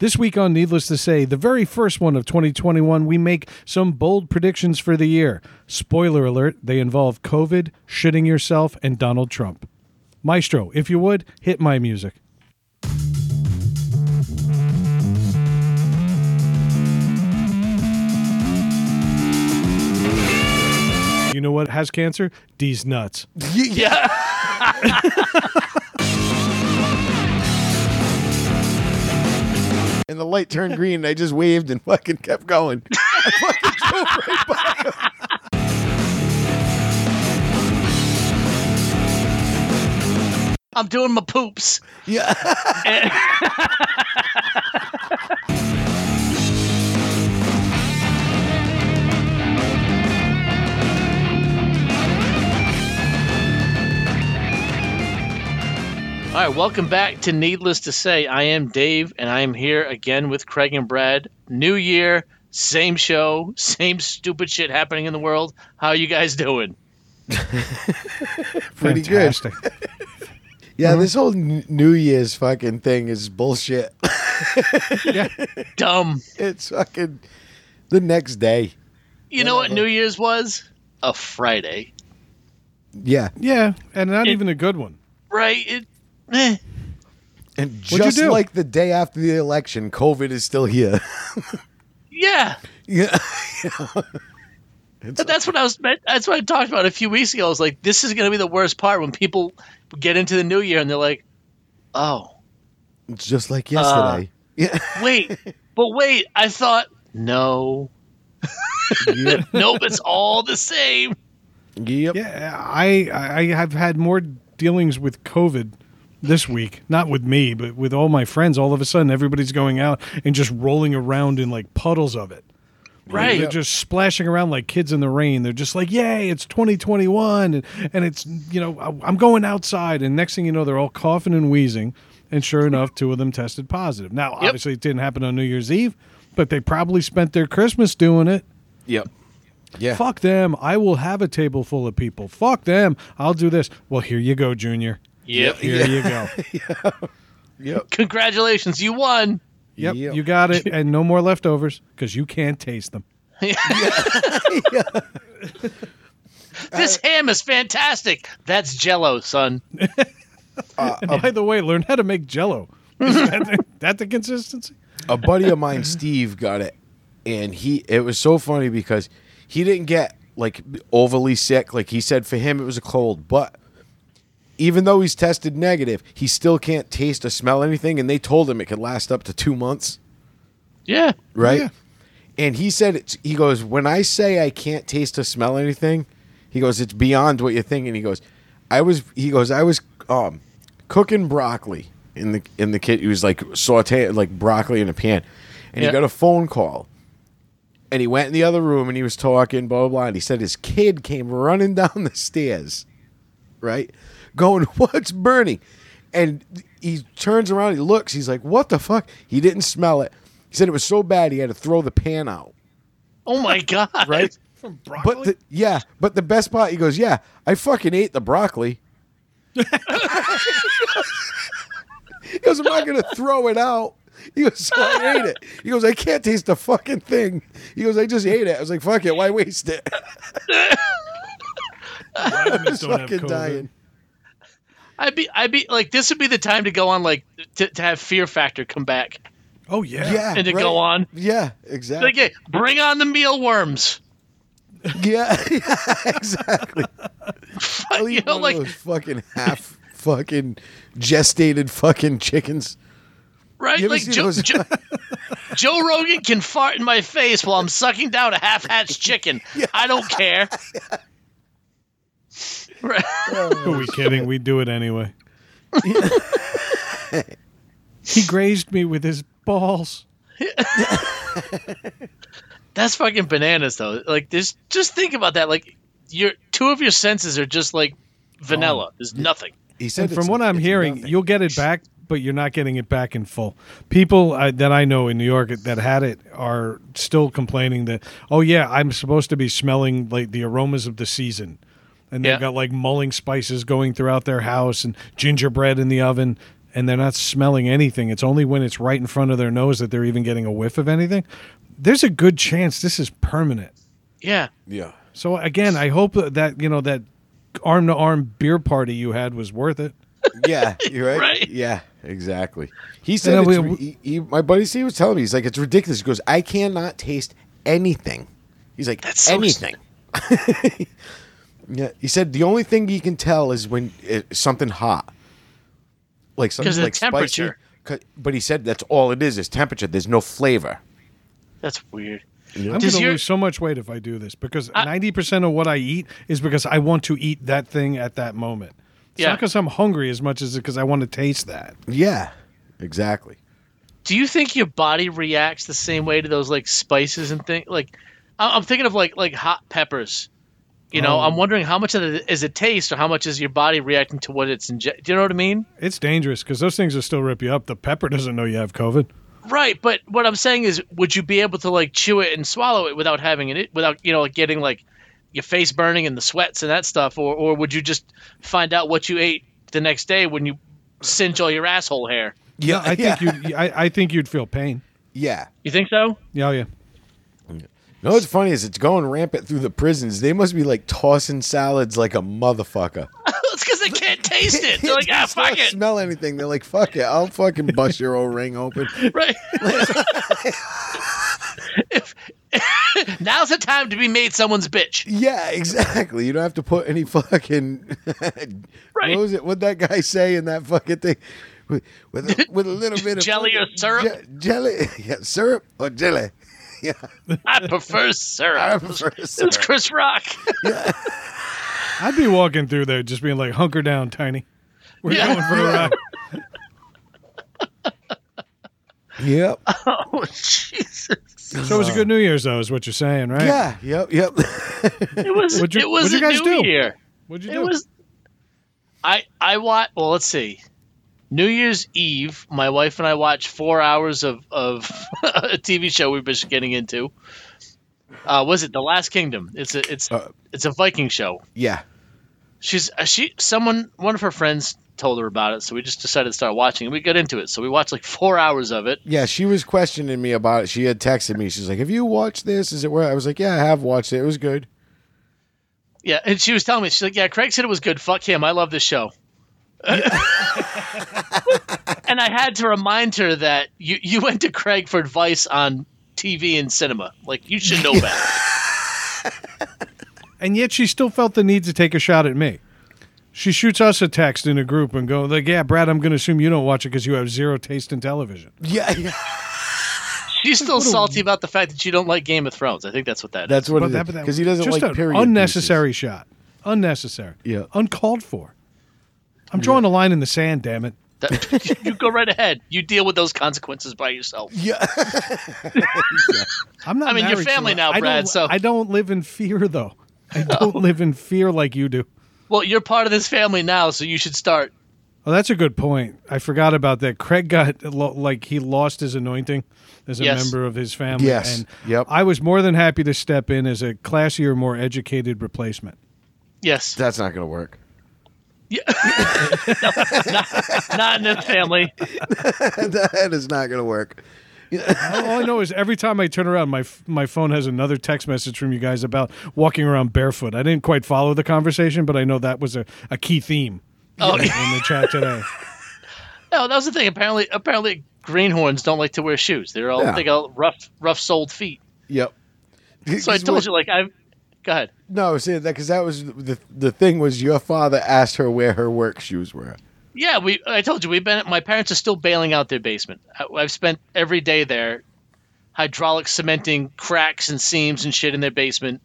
This week on Needless to Say, the very first one of 2021, we make some bold predictions for the year. Spoiler alert, they involve COVID, shitting yourself, and Donald Trump. Maestro, if you would, hit my music. You know what has cancer? These nuts. Yeah. and the light turned green, and I just waved and fucking kept going. I fucking drove right by him. I'm doing my poops. Yeah. All right, welcome back to Needless to Say. I am Dave, and I am here again with Craig and Brad. New year, same show, same stupid shit happening in the world. How are you guys doing? Pretty good. Fantastic. Yeah, uh-huh. this whole N- New Year's fucking thing is bullshit. Dumb. it's fucking the next day. You know what New Year's was? A Friday, Yeah. Yeah, and not It- even a good one. right? It, eh. And just like the day after the election, COVID is still here. Yeah, yeah. but that's what I was. That's what I talked about a few weeks ago. I was like, this is going to be the worst part when people get into the new year and they're like, oh, It's just like yesterday. yeah. wait, but wait, I thought no, yep. nope, it's all the same. Yep. Yeah, I I have had more dealings with COVID this week. Not with me, but with all my friends. All of a sudden, everybody's going out and just rolling around in like puddles of it. Right. They're just splashing around like kids in the rain. They're just like, "Yay, it's 2021," and, and it's you know I- I'm going outside, and next thing you know, they're all coughing and wheezing. And sure enough, two of them tested positive. Now, Yep. obviously, it didn't happen on New Year's Eve, but they probably spent their Christmas doing it. Yep. Yeah. Fuck them. I will have a table full of people. Fuck them. I'll do this. Well, here you go, Junior. Yep. Here you go. Yep. Congratulations, you won. Yep, Yep. you got it. And no more leftovers because you can't taste them. This uh, ham is fantastic. That's Jello, son. Uh, and by the way, learn how to make jello. Is that, the, that the consistency? a buddy of mine, Steve, got it, and he. It was so funny because he didn't get like overly sick. Like he said, for him it was a cold, but even though he's tested negative, he still can't taste or smell anything. And they told him it could last up to two months, Yeah. right? Yeah. And he said, it's, he goes, when I say I can't taste or smell anything, he goes, it's beyond what you're thinking. He goes, I was, he goes, I was um, cooking broccoli in the in the kit. He was like sauteing like broccoli in a pan, and Yeah. he got a phone call. And he went in the other room and he was talking, blah blah blah. And he said his kid came running down the stairs, right, going, "What's burning?" And he turns around, he looks, he's like, "What the fuck?" He didn't smell it. He said it was so bad he had to throw the pan out. Oh my god. Right? From broccoli? But the, yeah, but the best part, he goes, "Yeah, I fucking ate the broccoli." he goes, "I'm not gonna throw it out." He goes, "So I ate it." He goes, "I can't taste the fucking thing." He goes, "I just ate it." I was like, "Fuck it, why waste it?" I Vitamins was don't have fucking COVID. dying. I'd be I'd be like this would be the time to go on like to, to have Fear Factor come back Oh, yeah. Yeah, and to right. go on. Yeah, exactly. Like, hey, bring on the mealworms. Yeah, yeah, exactly. I'll you eat know, one like of those fucking half fucking gestated fucking chickens. right, like Joe, Joe, Joe Rogan can fart in my face while I'm sucking down a half-hatched chicken. I don't care. Right. Who are we kidding? We do it anyway. he grazed me with his balls. That's fucking bananas, though. Like, this. Just think about that. Like, your two of your senses are just like vanilla. There's nothing. He said, And from what I'm hearing, nothing. you'll get it back, but you're not getting it back in full. People uh, that I know in New York that had it are still complaining that, oh yeah, I'm supposed to be smelling like the aromas of the season, and they've Yeah. got like mulling spices going throughout their house and gingerbread in the oven, and they're not smelling anything. It's only when it's right in front of their nose that they're even getting a whiff of anything. There's a good chance this is permanent. Yeah. Yeah. So again, I hope that you know that arm to arm beer party you had was worth it. Yeah, you're right. Right. Yeah, exactly. He said, know, it's we- re- he, he- my buddy Steve was telling me, he's like, it's ridiculous. He goes, I cannot taste anything. He's like, That's so anything. Yeah, he said the only thing you can tell is when it's something hot, like something of like temperature. spicy. 'Cause- But he said that's all it is is temperature. There's no flavor. That's weird. I'm Does going to your- lose so much weight if I do this because ninety percent of what I eat is because I want to eat that thing at that moment. It's Yeah. not because I'm hungry as much as because I want to taste that. Yeah, exactly. Do you think your body reacts the same way to those like spices and things? Like, I- I'm thinking of like like hot peppers. You know, Oh. I'm um, wondering how much of it is it taste or how much is your body reacting to what it's inject. Do you know what I mean? It's dangerous because those things will still rip you up. The pepper doesn't know you have COVID. Right, but what I'm saying is, would you be able to like chew it and swallow it without having it, without you know, like getting like your face burning and the sweats and that stuff, or or would you just find out what you ate the next day when you cinch all your asshole hair? Yeah, I think you'd. I, I think you'd feel pain. Yeah. You think so? Yeah, oh, yeah. Know what's funny is it's going rampant through the prisons. They must be like tossing salads like a motherfucker. it's because they can't taste it. They're like, ah, fuck it. Smell anything? They're like, fuck it. I'll fucking bust your old ring open. Right. if, now's the time to be made someone's bitch. Yeah, exactly. You don't have to put any fucking. Right. What was it? What that guy say in that fucking thing? With with a, with a little bit of Jelly or syrup? Je- jelly, yeah, syrup or jelly. Yeah, I prefer syrup. I prefer It was syrup. Chris Rock. yeah. I'd be walking through there just being like, hunker down, tiny. We're Yeah. going for a ride. Yep. oh Jesus! So it was a good New Year's, though, is what you're saying, right? Yeah. Yep. Yep. It was. What'd you- it was what'd you a guys new do? year. What'd you It do? was. I I watched. Well, let's see. New Year's Eve, my wife and I watched four hours of of a TV show we've been getting into. Uh, was it The Last Kingdom? It's a it's Uh, it's a Viking show. yeah. She's uh, she someone one of her friends told her about it, so we just decided to start watching. and We got into it, so we watched like four hours of it. Yeah. She was questioning me about it. She had texted me. She's like, "Have you watched this? Is it where?" I was like, "Yeah, I have watched it. It was good." Yeah, and she was telling me she's like, "Yeah, Craig said it was good. Fuck him. I love this show." and I had to remind her that you you went to Craig for advice on TV and cinema. Like you should know better. and yet she still felt the need to take a shot at me. She shoots us a text in a group and go like, "Yeah, Brad, I'm going to assume you don't watch it because you have zero taste in television." Yeah. yeah. She's still salty about the fact that you don't like Game of Thrones. I think that's what that is. That's what But it that- is. but that- Because he doesn't just like an period. unnecessary shot, unnecessary, Yeah. uncalled for. I'm drawing a line in the sand. Damn it! That- you go right ahead. You deal with those consequences by yourself. pieces. Yeah. I'm not. I mean, you're family now, I Brad, Don't, so- I don't live in fear, though. I oh. don't live in fear like you do. Well, you're part of this family now, so you should start. Oh, that's a good point. I forgot about that. Craig got lo- like he lost his anointing as a Yes. member of his family. Yes. And Yep. I was more than happy to step in as a classier, more educated replacement. Yes, That's not going to work. not in this family. that is not going to work. all, all I know is every time I turn around, my my phone has another text message from you guys about walking around barefoot. I didn't quite follow the conversation, but I know that was a, a key theme Oh, in the chat today. No, that was the thing. Apparently, apparently, greenhorns don't like to wear shoes. They're all Yeah. they got rough, rough-soled feet. Yep. So I told you, like, I. Go ahead. No, saying that because that was the the thing was your father asked her where her work shoes were. Yeah, we. I told you we've been. My parents are still bailing out their basement. I, I've spent every day there, hydraulic cementing cracks and seams and shit in their basement.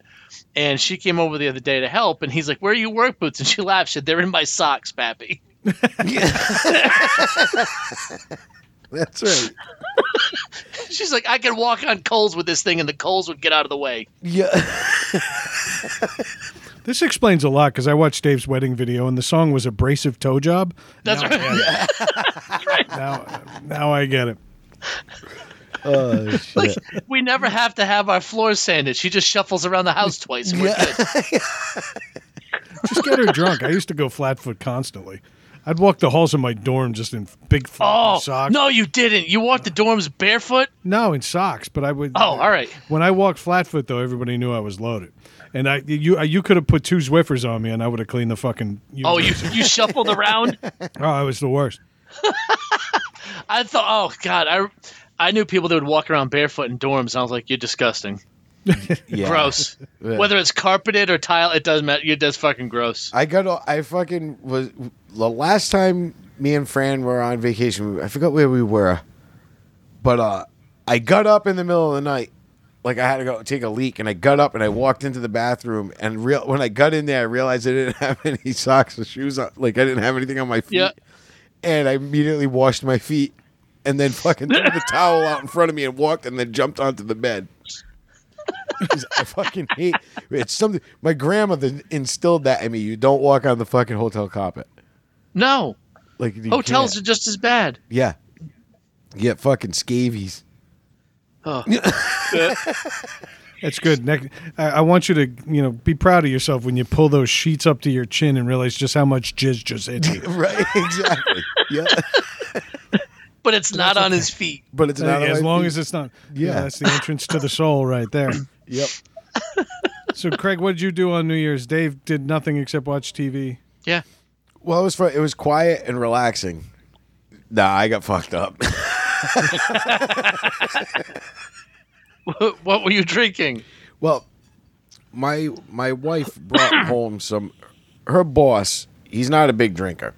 And she came over the other day to help, and he's like, "Where are your work boots?" And she laughed. She said, "They're in my socks, Pappy." That's right. She's like, "I can walk on coals with this thing, and the coals would get out of the way." Yeah. This explains a lot because I watched Dave's wedding video and the song was "Abrasive Toe Job." That's now, right. Now, now I get it. Oh shit. Like, we never have to have our floors sanded. She just shuffles around the house twice. And we're Yeah. good. Just get her drunk. I used to go flat foot constantly. I'd walk the halls of my dorm just in big Oh socks. no, you didn't. You walked the dorms barefoot. No, in socks, but I would. Oh, all right. When I walked flatfoot, though, everybody knew I was loaded, and I you you could have put two Swiffers on me, and I would have cleaned the fucking. Oh, you you shuffled around. Oh, I was the worst. I thought, oh god, I I knew people that would walk around barefoot in dorms. And I was like, you're disgusting, Yeah. gross. Yeah. Whether it's carpeted or tile, it doesn't matter. It does fucking gross. I got. I fucking was the last time me and Fran were on vacation. I forgot where we were, but uh, I got up in the middle of the night, like I had to go take a leak, and I got up and I walked into the bathroom. And real when I got in there, I realized I didn't have any socks or shoes on. Like I didn't have anything on my feet. Yeah. And I immediately washed my feet, and then fucking threw the towel out in front of me and walked, and then jumped onto the bed. 'Cause I fucking hate it's something. My grandmother instilled that in me. You don't walk on the fucking hotel carpet. No, Like hotels can't. are just as bad. yeah, you get fucking scabies. Oh. That's good. Next, I, I want you to you know be proud of yourself when you pull those sheets up to your chin and realize just how much jizz just hit you. Right, exactly. yeah, but it's not on his feet. but it's not on as my long feet. as it's not. Yeah. Yeah. that's the entrance to the soul right there. Yep. So, Craig, what did you do on New Year's? Dave did nothing except watch TV. Yeah. Well, it was fun. It was quiet and relaxing. Nah, I got fucked up. what were you drinking? Well, my my wife brought home some. Her boss, he's not a big drinker,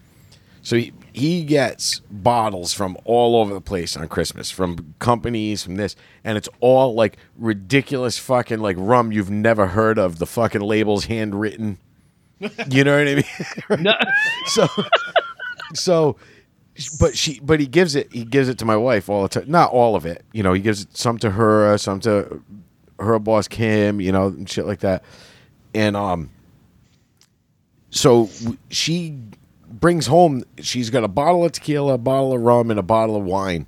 so he he gets bottles from all over the place on Christmas, from companies, from this, and it's all like ridiculous fucking like rum you've never heard of. The fucking labels handwritten. You know what I mean? No. so so but she but he gives it he gives it to my wife all the time not all of it you know he gives some to her some to her boss kim you know and shit like that and um so she brings home she's got a bottle of tequila a bottle of rum and a bottle of wine.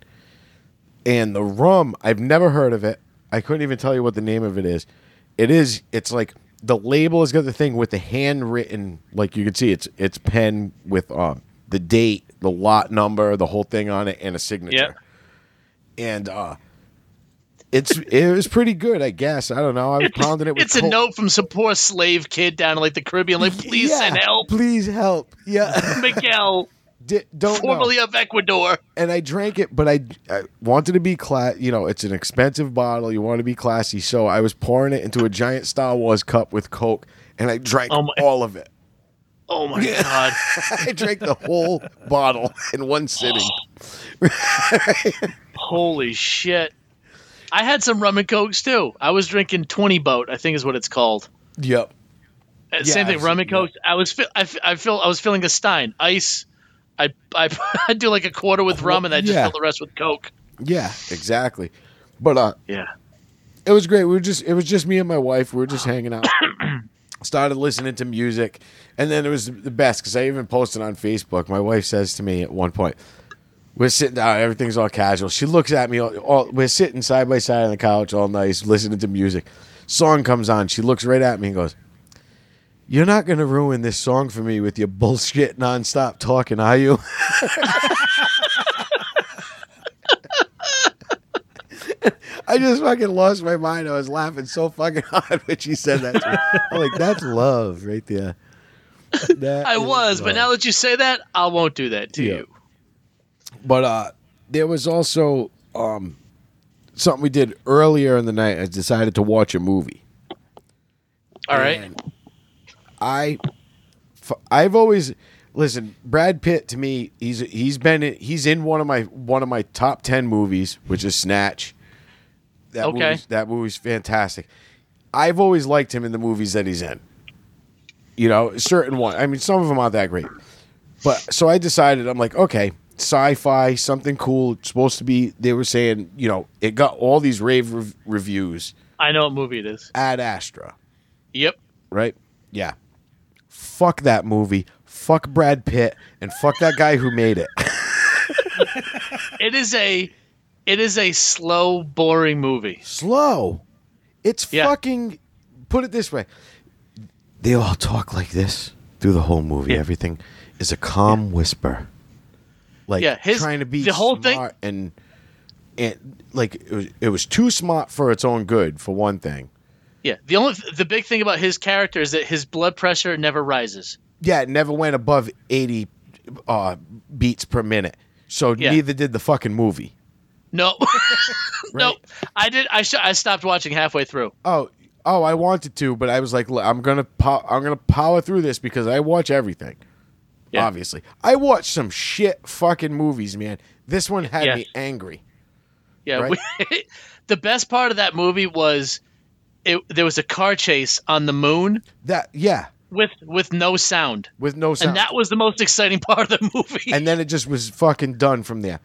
And the rum i've never heard of it. I couldn't even tell you what the name of it is. It is it's like the label has got the thing with the handwritten like you can see it's it's pen with um the date the lot number the whole thing on it and a signature. And uh it's it was pretty good i guess i don't know i was pounding it with It's a note from some poor slave kid down in like the Caribbean. Like, please Yeah, send help, please help yeah Miguel, Di- don't know. formerly of Ecuador. and I drank it, but I, I wanted to be class. You know, it's an expensive bottle. You want to be classy, so I was pouring it into a giant Star Wars cup with Coke, and I drank Oh my- all of it. Oh my god! I drank the whole bottle in one sitting. Holy shit! I had some rum and cokes too. I was drinking Twenty Boat, I think is what it's called. Yep. Uh, Same thing, rum and cokes. I was, I, f- I feel, I was filling a stein, ice. I, I, I do like a quarter with rum, and I just Yeah. fill the rest with coke. Yeah. Exactly. But uh, Yeah. it was great. We were just it was just me and my wife. We were just hanging out. Started listening to music, and then it was the best because I even posted on Facebook. My wife says to me at one point, "We're sitting down, everything's all casual." She looks at me. All, all we're sitting side by side on the couch, all nice, listening to music. Song comes on. She looks right at me and goes, "You're not going to ruin this song for me with your bullshit nonstop talking, are you?" I just fucking lost my mind. I was laughing so fucking hard when she said that. To me. I'm like, that's love right there. That I was, but now that you say that, I won't do that to Yeah. you. But uh, there was also um, something we did earlier in the night. I decided to watch a movie. All right. And I, I've always listen. Brad Pitt to me, he's he's been in, he's in one of my one of my top ten movies, which is Snatch. That Okay. movie's, that movie's fantastic. I've always liked him in the movies that he's in. You know, certain one. I mean, some of them aren't that great, but so I decided. I'm like, okay, sci-fi, something cool. It's supposed to be. They were saying, you know, it got all these rave rev- reviews. I know what movie it is. Ad Astra Yep. right? Yeah. Fuck that movie. Fuck Brad Pitt and fuck that guy who made it. It is a, it is a slow, boring movie. Slow. It's Yeah. fucking put it this way. They all talk like this through the whole movie. Yeah. Everything is a calm whisper. Like Yeah, his- trying to be the whole thing- and and like it was, it was too smart for its own good for one thing. Yeah, the only the big thing about his character is that his blood pressure never rises. Yeah, it never went above 80 uh, beats per minute. So Yeah. neither did the fucking movie. No, no, I did. I sh- I stopped watching halfway through. Oh, oh, I wanted to, but I was like, "Look, I'm gonna, pow- I'm gonna power through this because I watch everything. Yeah. Obviously, I watched some shit fucking movies, man. This one had Yeah. me angry. Yeah, Right. we, the best part of that movie was it. There was a car chase on the moon That, yeah, with with no sound, with no sound, and that was the most exciting part of the movie. and then it just was fucking done from there.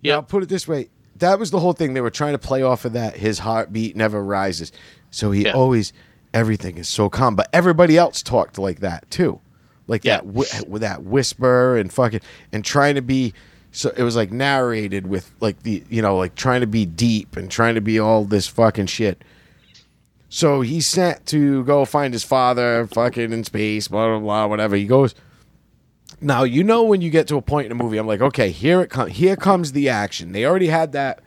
Yeah, I'll put it this way: that was the whole thing. They were trying to play off of that. His heartbeat never rises, so he Yeah. always everything is so calm. But everybody else talked like that too, like Yeah. that with that whisper and fucking and trying to be. So it was like narrated with like the you know like trying to be deep and trying to be all this fucking shit. So he's sent to go find his father, fucking in space, blah blah blah, whatever. He goes. Now you know when you get to a point in a movie, I'm like, okay, here it comes. Here comes the action. They already had that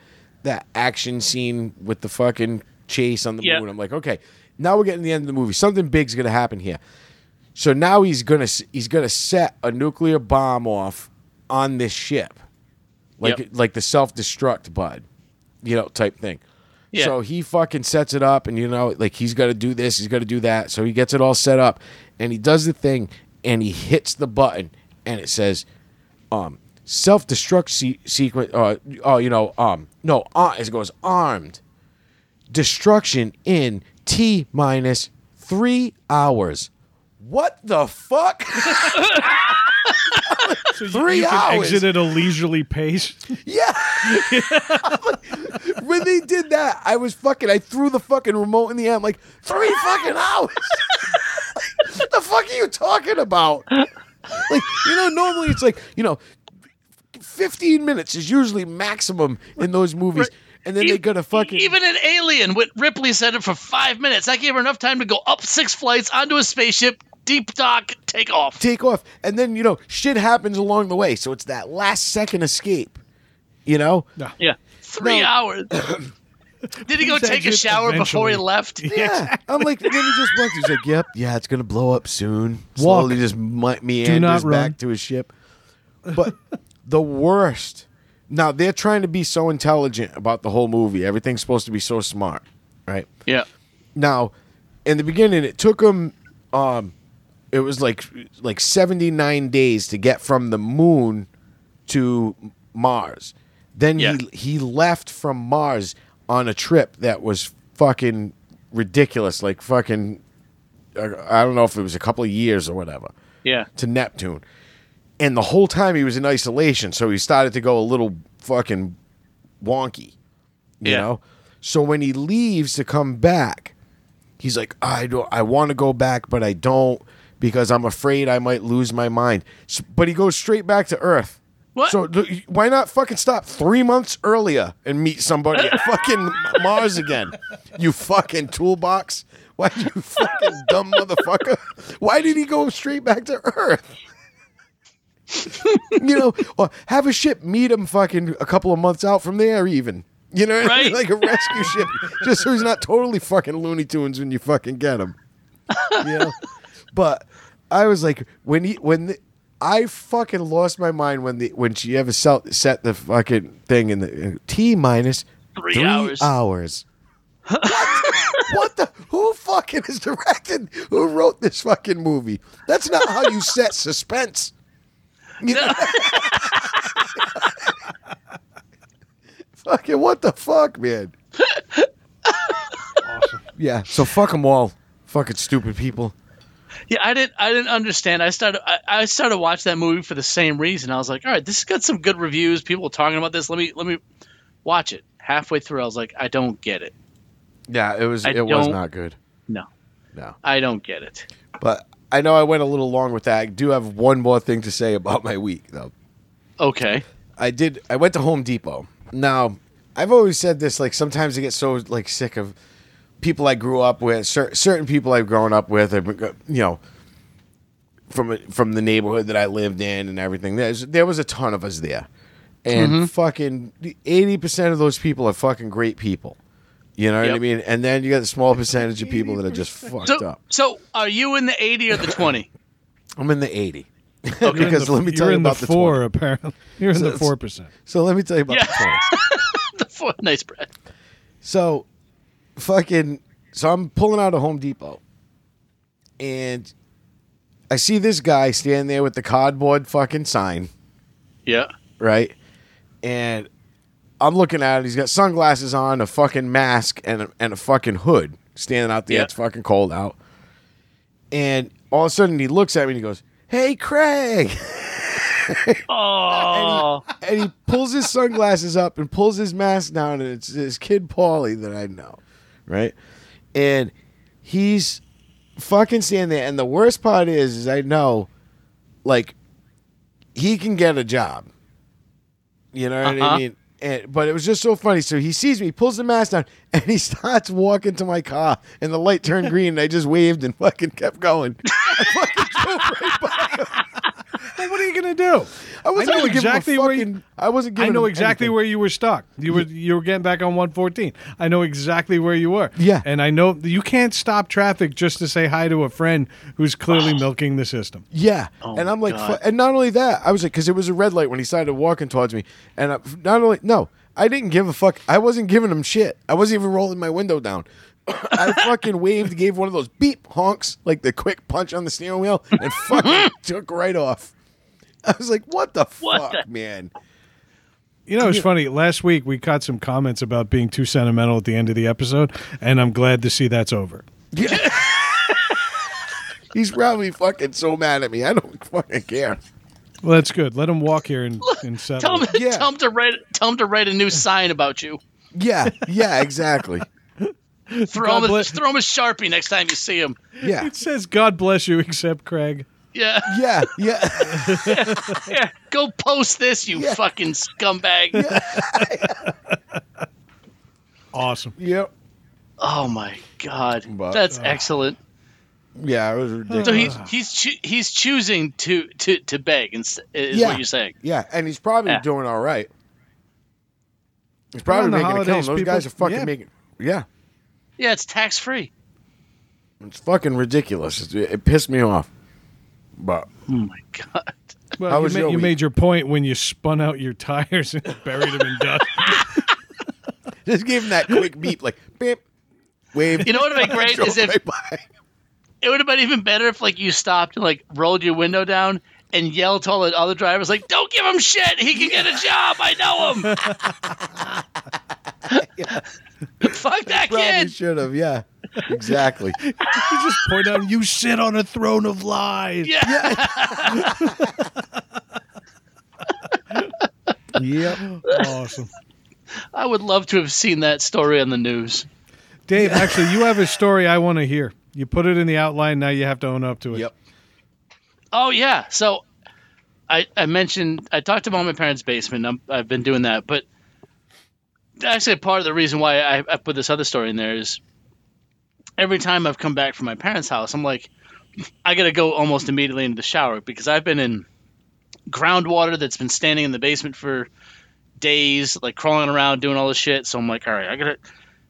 that action scene with the fucking chase on the Yep. moon. I'm like, okay, now we're getting to the end of the movie. Something big's gonna happen here. So now he's gonna he's gonna set a nuclear bomb off on this ship, like Yep. like the self destruct bud, you know, type thing. Yeah. So he fucking sets it up, and you know, like he's got to do this, he's got to do that. So he gets it all set up, and he does the thing, and he hits the button, and it says, um, self destruct se- sequence. Uh, oh, you know, um, no, uh, it goes armed, destruction in t minus three hours. What the fuck? So you- Three you hours. exit at a leisurely pace. Yeah. when they did that, I was fucking. I threw the fucking remote in the air. I'm like, three fucking hours. what the fuck are you talking about? Like, you know, normally it's like, you know, 15 minutes is usually maximum in those movies. And then they E- gotta fucking. even an alien with Ripley said it for five minutes. That gave her enough time to go up six flights onto a spaceship, deep dock, take off. take off. And then, you know, shit happens along the way. So it's that last second escape. You know? Yeah, three No. hours. Did he go take a exit shower before he left? Yeah. I'm like, then he just walks. He's like, yep, yeah, it's going to blow up soon. Walk. Slowly just me- Do meanders not back to his ship. But the worst. Now, they're trying to be so intelligent about the whole movie. Everything's supposed to be so smart, right? Yeah, Now, in the beginning, it took him. Um, it was like like seventy nine days to get from the moon to Mars. Then Yeah. he he left from Mars on a trip that was fucking ridiculous. Like fucking, I don't know if it was a couple of years or whatever yeah, to Neptune. And the whole time he was in isolation, so he started to go a little fucking wonky. You Yeah. know? So when he leaves to come back, he's like, I don't I want to go back, but I don't because I'm afraid I might lose my mind. S but he goes straight back to Earth. What? So why not fucking stop three months earlier and meet somebody at fucking Mars again? You fucking toolbox. Why you fucking dumb motherfucker? Why did he go straight back to Earth? you know, or have a ship meet him fucking a couple of months out from there, even. You know, what I mean? Right. like a rescue ship, just so he's not totally fucking Looney Tunes when you fucking get him. You know, but I was like, when he when the, I fucking lost my mind when the when she ever set, set the fucking thing in the uh, T minus Three hours. hours. What? what the? Who fucking is directed? Who wrote this fucking movie? That's not how you set suspense. You fucking what the fuck, man? Awesome. Yeah. So fuck them all. Fucking stupid people. yeah. I didn't, I didn't understand. I started, I, I started watching that movie for the same reason. I was like, all right, this has got some good reviews. People are talking about this. Let me, let me watch it. Halfway through, I was like, I don't get it. Yeah, it was. I it was don't- not good. No, No. I don't get it. But I know I went a little long with that. I do have one more thing to say about my week, though. Okay. I did. I went to Home Depot. Now, I've always said this. Like sometimes I get so like sick of people I grew up with, cer- certain people I've grown up with. and, You know, from from the neighborhood that I lived in and everything. There's there was a ton of us there, and mm-hmm. fucking eighty percent of those people are fucking great people. You know what I mean? And then you got a small percentage of people that are just fucked So, up. so are you in the 80 or the 20? I'm in the eighty. You're because the- let me tell you're you in about the the four. 20. Apparently, you're in So the four percent. So let me tell you about Yeah. the twenty. the four, nice, Brad. So, fucking, so I'm pulling out of Home Depot, and I see this guy standing there with the cardboard fucking sign, Yeah. right? And I'm looking at it. He's got sunglasses on, a fucking mask, and a, and a fucking hood, standing out there. Yeah. It's fucking cold out. And all of a sudden, he looks at me and he goes, "Hey, Craig." Oh, and he pulls his sunglasses up and pulls his mask down, and it's his kid Paulie that I know, right? And he's fucking standing there. And the worst part is, is I know, like, he can get a job. You know what I Uh-huh. mean? And, but it was just so funny. So he sees me, pulls the mask down, and he starts walking to my car, and the light turned green, and I just waved and fucking kept going. I fucking drove right by him. Well, what are you gonna do? I wasn't I know gonna give him a exactly where you- I wasn't giving I know him exactly anything. where you were stuck. You were you were getting back on 114. I know exactly where you were. Yeah. and I know you can't stop traffic just to say hi to a friend who's clearly Oh. milking the system. Yeah, Oh and I'm like, God. and not only that, I was like, because it was a red light when he started walking towards me, and I, not only no, I didn't give a fuck. I wasn't giving him shit. I wasn't even rolling my window down. I fucking waved, gave one of those beep honks, like the quick punch on the steering wheel, and fucking took right off. I was like, what the What fuck, the- man? You know, it's funny. Last week we caught some comments about being too sentimental at the end of the episode, and I'm glad to see that's over. He's probably fucking so mad at me. I don't fucking care. Well, that's good. Let him walk here and, and settle. tell him. Yeah. tell him to write, tell him to write a new sign about you. Yeah, yeah, exactly. Throw God him, a, bless- throw him a sharpie next time you see him. Yeah, It says "God bless you," except Craig. Yeah, yeah, yeah. yeah. Go post this, you Yeah. fucking scumbag. Awesome. yep. Oh my god, But, that's uh, excellent. Yeah, it was ridiculous. So he's he's choo- he's choosing to to to beg, ins- is Yeah. what you're saying. Yeah, and he's probably Yeah. doing all right. He's probably Around the making a killing. holidays, Those people- guys are fucking yeah. making. Yeah, Yeah, it's tax free. it's fucking ridiculous. It, it pissed me off. But Oh my god. Well, How you, was ma- your you made your point when you spun out your tires and buried them in dust. just give him that quick beep, like beep, wave. You know what would be great is if right it would have been even better if like you stopped and like rolled your window down and yelled to all the other drivers like, "Don't give him shit. He can get a job. I know him." Fuck that Probably kid. should have. Yeah, exactly. you just point out, you sit on a throne of lies. Yeah. yep. Awesome. I would love to have seen that story on the news. Dave, actually, you have a story I want to hear. You put it in the outline. Now you have to own up to it. Yep. Oh yeah. So I I mentioned I talked about my parents' basement. I'm, I've been doing that, but actually part of the reason why I, I put this other story in there is every time I've come back from my parents' house, I'm like, I gotta go almost immediately into the shower because I've been in groundwater that's been standing in the basement for days, like crawling around doing all this shit. So I'm like, all right, I gotta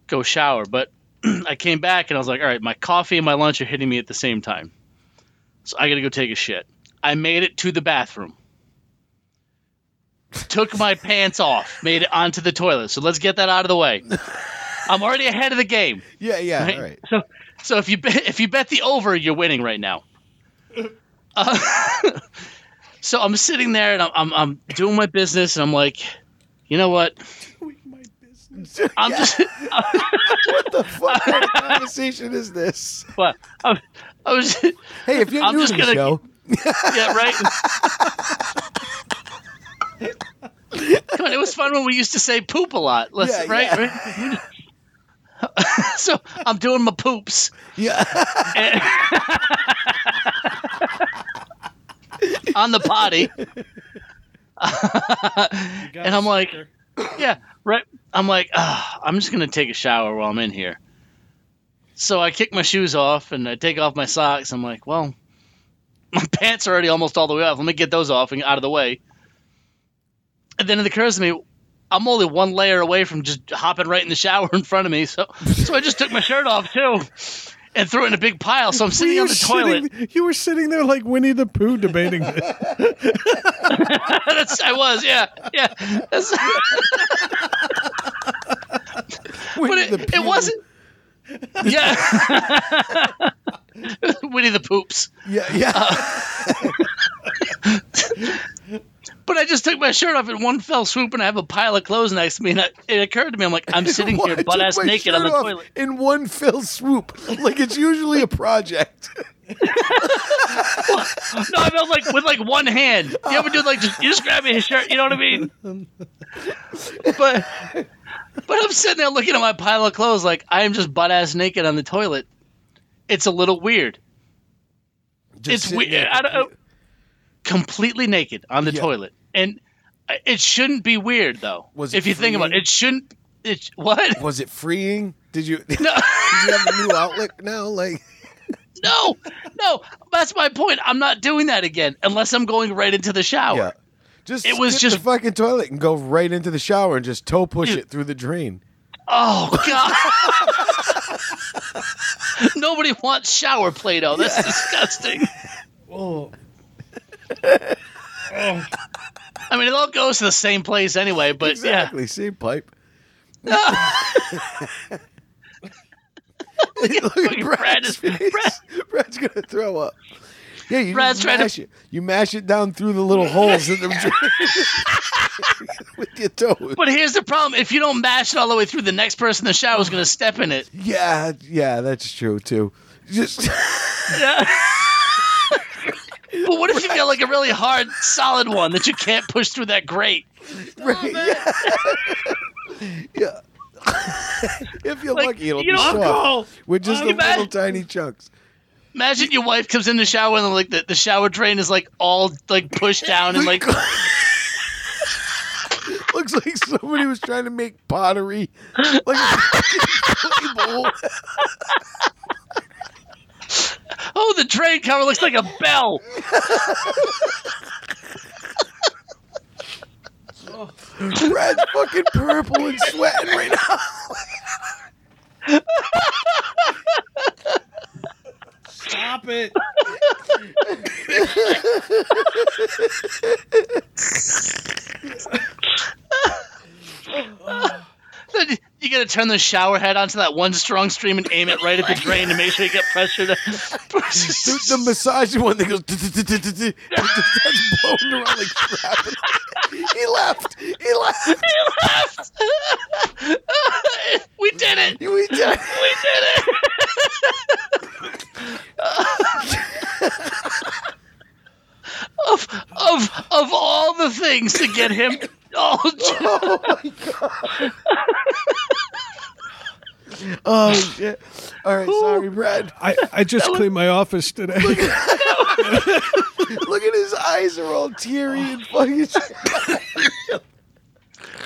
go shower. But I came back and I was like, all right, my coffee and my lunch are hitting me at the same time. So I gotta go take a shit. I made it to the bathroom. Took my pants off, made it onto the toilet. So let's get that out of the way. I'm already ahead of the game. Yeah. Yeah. right? All right. So, so if you bet, if you bet the over, you're winning right now. Uh, so I'm sitting there and I'm, I'm I'm doing my business and I'm like, you know what? Doing my business. I'm Yeah. just what the fuck kind of conversation is this? what I'm, I was Hey, if you're I'm new just to the gonna- show, yeah right. Come on, it was fun when we used to say poop a lot. Let's, Yeah, right, yeah. right. so I'm doing my poops. yeah, and- on the potty. and I'm like, yeah, right. I'm like, ah, I'm just gonna take a shower while I'm in here. So I kick my shoes off and I take off my socks. I'm like, well, my pants are already almost all the way off. Let me get those off and out of the way. And then it occurs to me, I'm only one layer away from just hopping right in the shower in front of me. So, so I just took my shirt off too, and threw it in a big pile. So I'm sitting on the toilet. you were sitting there like Winnie the Pooh debating this. That's, I was, yeah, yeah. But it, it wasn't. Yeah. Winnie the Poops. Yeah, yeah. Uh, But I just took my shirt off in one fell swoop, and I have a pile of clothes next to me. And I, it occurred to me, I'm like, I'm sitting? Here butt ass naked on the toilet. in one fell swoop. Like it's usually a project. No, I felt like with like one hand. You ever do like just you just grab his shirt? You know what I mean? But but I'm sitting there looking at my pile of clothes, like I am just butt ass naked on the toilet. It's a little weird. Just it's weird. I don't, completely naked on the Yeah. toilet, and it shouldn't be weird though. Was it if you think about it, it shouldn't. It what? Was it freeing? Did you No. did you have a new outlet now? Like No, no, that's my point. I'm not doing that again unless I'm going right into the shower. yeah. Just It was just- the fucking toilet and go right into the shower and just toe push Dude. it through the drain. Oh god. Nobody wants shower Play-Doh. That's disgusting. Oh. I mean, it all goes to the same place anyway. But exactly, same pipe. yeah, Look at fucking Brad Brad's is- face. Brad- Brad's gonna throw up. Yeah, you Brad's trying to- mash it. You mash it down through the little holes in the with your toes. but here's the problem: if you don't mash it all the way through, the next person in the shower is going to step in it. Yeah, yeah, that's true too. Just Yeah. But what if you got like a really hard, solid one that you can't push through that grate? right, yeah. yeah. if you're Like, lucky, it'll you be know, soft with just Uncle, the little man. tiny chunks. Imagine your wife comes in the shower and like the, the shower drain is like all like pushed down and like Looks like somebody was trying to make pottery, like a fucking bowl. Oh the drain cover looks like a bell. Brad's fucking purple and sweating right now. Stop it. Then oh. You gotta turn the shower head onto that one strong stream and aim it right at the drain to make sure you get pressure to The, the massage one that goes that's blowing around like shrapnel. He left. He left. we did it! We did. It! We did it! of of of all the things to get him oh Oh my god. Oh shit! All right, sorry, Brad. I, I just cleaned my office today. Look at his eyes are all teary and fucking.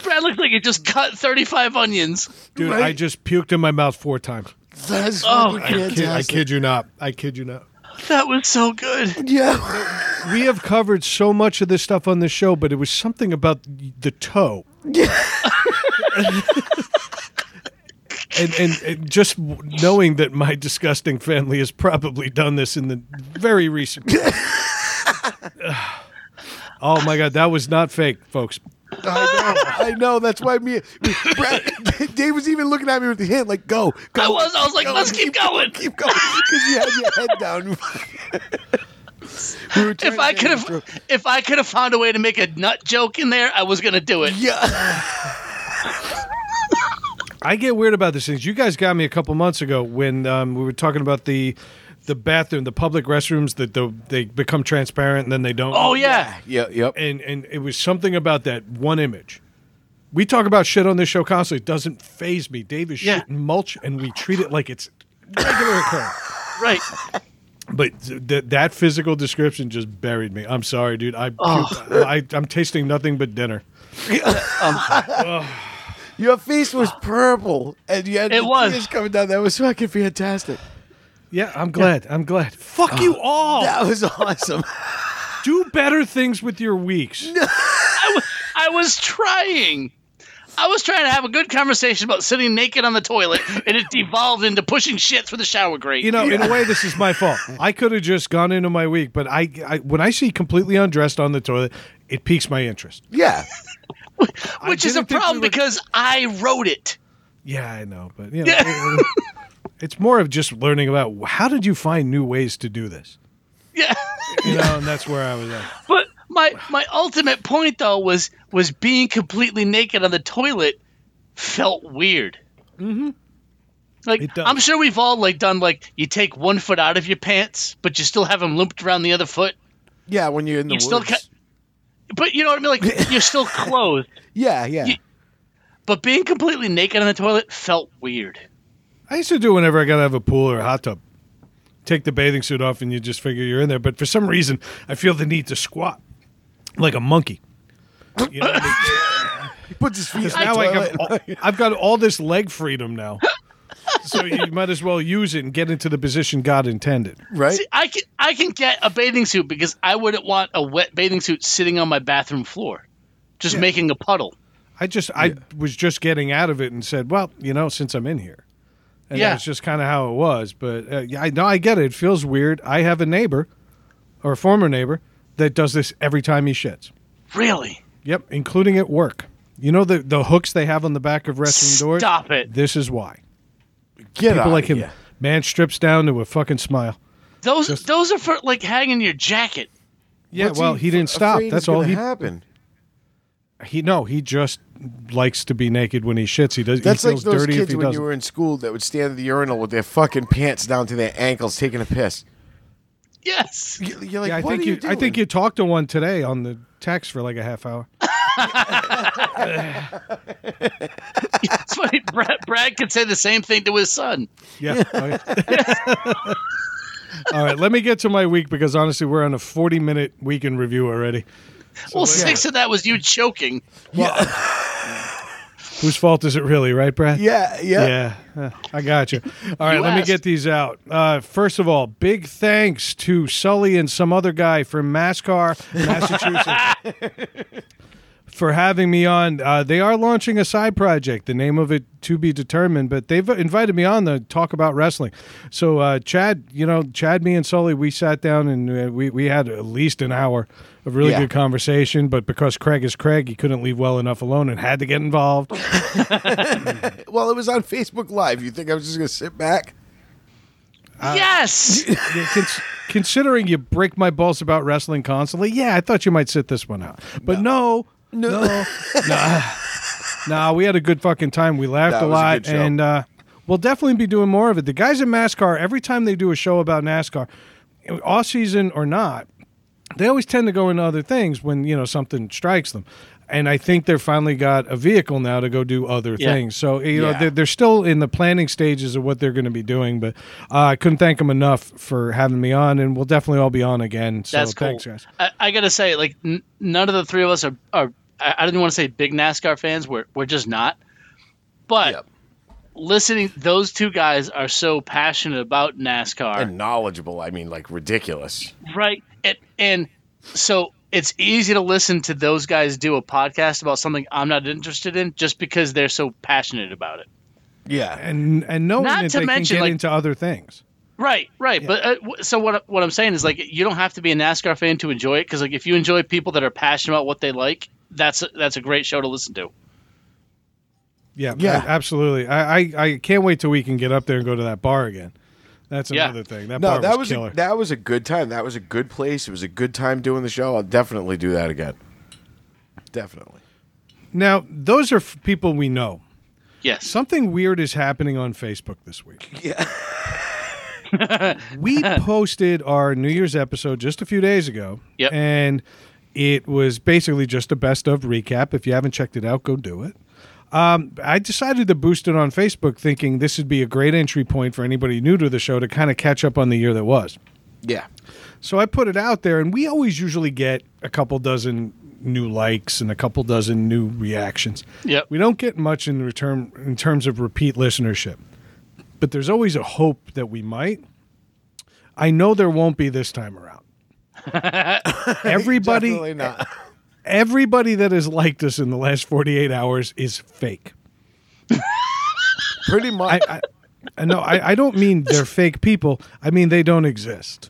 Brad looks like he just cut 35 onions. Dude, Right? I just puked in my mouth four times. That's Oh, fucking I kid, I fantastic. kid you not. I kid you not. That was so good. Yeah. We have covered so much of this stuff on the show, but it was something about the toe. and, and and just knowing that my disgusting family has probably done this in the very recent. oh my god, that was not fake, folks. I know. I know. That's why me, Brad, Dave was even looking at me with the hand, like, "Go, go." I was. I was like, go, let's keep going. keep going, because you had your head down. We were If I could have, through- if I could have found a way to make a nut joke in there, I was gonna do it. yeah. I get weird about these things. You guys got me a couple months ago when um, we were talking about the the bathroom, the public restrooms that the, they become transparent and then they don't. Oh yeah, Yeah. Yep. and and it was something about that one image. We talk about shit on this show constantly. It doesn't phase me. Dave is Yeah. shitting mulch, and we treat it like it's regular occurrence. right. But th- th- that physical description just buried me. I'm sorry, dude. I, Oh. I I'm tasting nothing but dinner. Um, your face was purple, and you had It was. tears coming down. That was fucking fantastic. Yeah, I'm glad. I'm glad. Fuck you oh, all. That was awesome. Do better things with your weeks. I was, I was trying. I was trying to have a good conversation about sitting naked on the toilet, and it devolved into pushing shit through the shower grate. You know, in a way, this is my fault. I could have just gone into my week, but I, I when I see completely undressed on the toilet, it piques my interest. yeah. which is a didn't we problem were- because I wrote it. Yeah, I know, but you know, it- it's more of just learning about how did you find new ways to do this. Yeah. You know, and that's where I was at. But my my ultimate point though was was being completely naked on the toilet felt weird. Mm-hmm. Like It does. I'm sure we've all like done like you take one foot out of your pants, but you still have them looped around the other foot. Yeah, when you're in the You're still woods. ca- But you know what I mean? Like you're still clothed, yeah, yeah. You- but being completely naked on the toilet felt weird. I used to do whenever I got to have a pool or a hot tub. Take the bathing suit off and you just figure you're in there. But for some reason, I feel the need to squat like a monkey. You know, he puts his feet in the now I toilet. have all, I've got all this leg freedom now. So you might as well use it and get into the position God intended. right? See, I can I can get a bathing suit because I wouldn't want a wet bathing suit sitting on my bathroom floor, just making a puddle. I just I was just getting out of it and said, well, you know, since I'm in here, and Yeah. that's just kind of how it was. But uh, yeah, I know I get it. It feels weird. I have a neighbor, or a former neighbor, that does this every time he shits. Really? Yep, including at work. You know the the hooks they have on the back of restroom doors. Stop it. This is why Get people out like of him. here. Man strips down to a fucking smile. Those Just- those are for like hanging your jacket. Yeah, What's well, he, didn't stop. That's all gonna he happen. he no. He just likes to be naked when he shits. He does. That's he like feels those dirty if kids when doesn't. you were in school that would stand at the urinal with their fucking pants down to their ankles taking a piss. Yes. You- You're like, yeah, I what think are you. you, I think you talked to one today on the text for like a half hour. It's funny. Brad, Brad could say the same thing to his son. Yeah. Oh, yeah. All right, let me get to my week because honestly, we're on a 40 minute weekend review already. well, six of that was you choking. Whose fault is it really, right, Brad? Yeah, yeah. Yeah, I got you. All right, You let me get these out. Uh, first of all, big thanks to Sully and some other guy from Mascar, Massachusetts, for having me on. Uh, they are launching a side project. The name of it to be determined, but they've invited me on to talk about wrestling. So, uh, Chad, you know, Chad, me, and Sully, we sat down and uh, we we had at least an hour of really Yeah. good conversation. But because Craig is Craig, he couldn't leave well enough alone and had to get involved. Well, it was on Facebook Live. You think I was just gonna sit back? Uh, yes. Cons- considering you break my balls about wrestling constantly, yeah, I thought you might sit this one out. But no, no, nah, nah. We had a good fucking time. We laughed That a was a lot, good show. and uh, we'll definitely be doing more of it. The guys at NASCAR, every time they do a show about NASCAR, off season or not, they always tend to go into other things when you know something strikes them. And I think they're finally got a vehicle now to go do other Yeah. things. So you know Yeah. they're, they're still in the planning stages of what they're going to be doing. But uh, I couldn't thank them enough for having me on, and we'll definitely all be on again. So That's cool. thanks, guys. I, I gotta say, like, n- none of the three of us are. are I, I didn't want to say big NASCAR fans. We're we're just not. But Yep. listening, those two guys are so passionate about NASCAR. And knowledgeable. I mean, like ridiculous. Right. And, and so it's easy to listen to those guys do a podcast about something I'm not interested in just because they're so passionate about it. Yeah. And and knowing Not that to they mention, can get like- into other things. Right, right. But uh, w- so what? What I'm saying is like you don't have to be a NASCAR fan to enjoy it because like if you enjoy people that are passionate about what they like, that's a, that's a great show to listen to. Yeah, Yeah. a- absolutely. I, I I can't wait till we can get up there and go to that bar again. That's Yeah. another thing. That No, bar that was, was killer. a, that was a good time. That was a good place. It was a good time doing the show. I'll definitely do that again. Definitely. now those are f- people we know. Yes. Something weird is happening on Facebook this week. Yeah. we posted our New Year's episode just a few days ago. Yep. And it was basically just a best of recap. If you haven't checked it out, go do it. Um, I decided to boost it on Facebook, thinking this would be a great entry point for anybody new to the show to kind of catch up on the year that was. Yeah. So I put it out there, and we always usually get a couple dozen new likes and a couple dozen new reactions. Yep. We don't get much in return in terms of repeat listenership, but there's always a hope that we might. I know there won't be this time around. everybody, not. everybody that has liked us in the last 48 hours is fake. Pretty much. I, I, know. I, I don't mean they're fake people. I mean they don't exist.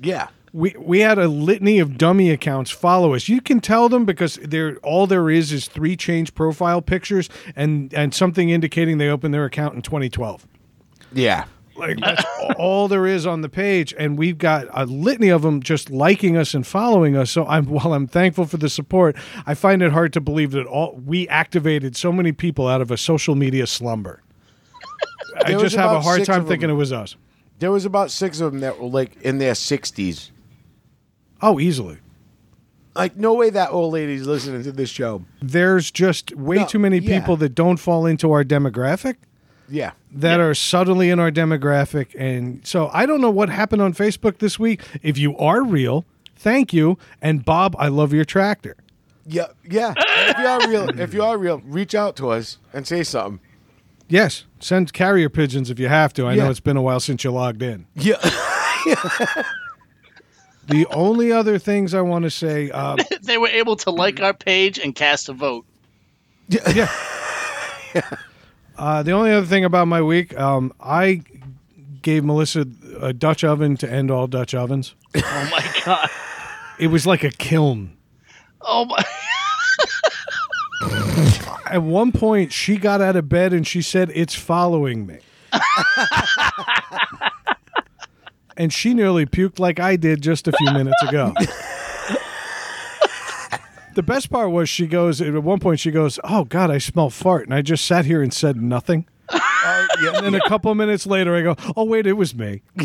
yeah. We we had a litany of dummy accounts follow us. You can tell them because they're all there is is three change profile pictures and and something indicating they opened their account in 2012. Yeah. Like that's all there is on the page, and we've got a litany of them just liking us and following us. So I'm while I'm thankful for the support, I find it hard to believe that all we activated so many people out of a social media slumber. I just have a hard time thinking it was us. There was about six of them that were like in their 60s. Oh, easily. Like, no way that old lady's listening to this show. There's just way No, too many yeah. people that don't fall into our demographic Yeah. that are suddenly in our demographic. And so I don't know what happened on Facebook this week. If you are real, thank you. And Bob, I love your tractor. Yeah. Yeah. if you are real, if you are real, reach out to us and say something. Yes, send carrier pigeons if you have to. I know it's been a while since you logged in. Yeah. The only other things I want to say, uh, they were able to like our page and cast a vote. Yeah Yeah. Uh, the only other thing about my week, um, I gave Melissa a Dutch oven to end all Dutch ovens. Oh my god. It was like a kiln. Oh my. At one point, she got out of bed and she said, It's following me. and she nearly puked like I did just a few minutes ago. The best part was she goes, at one point, she goes, Oh, God, I smell fart. And I just sat here and said nothing. Uh, yeah. And then a couple of minutes later, I go, Oh, wait, it was me.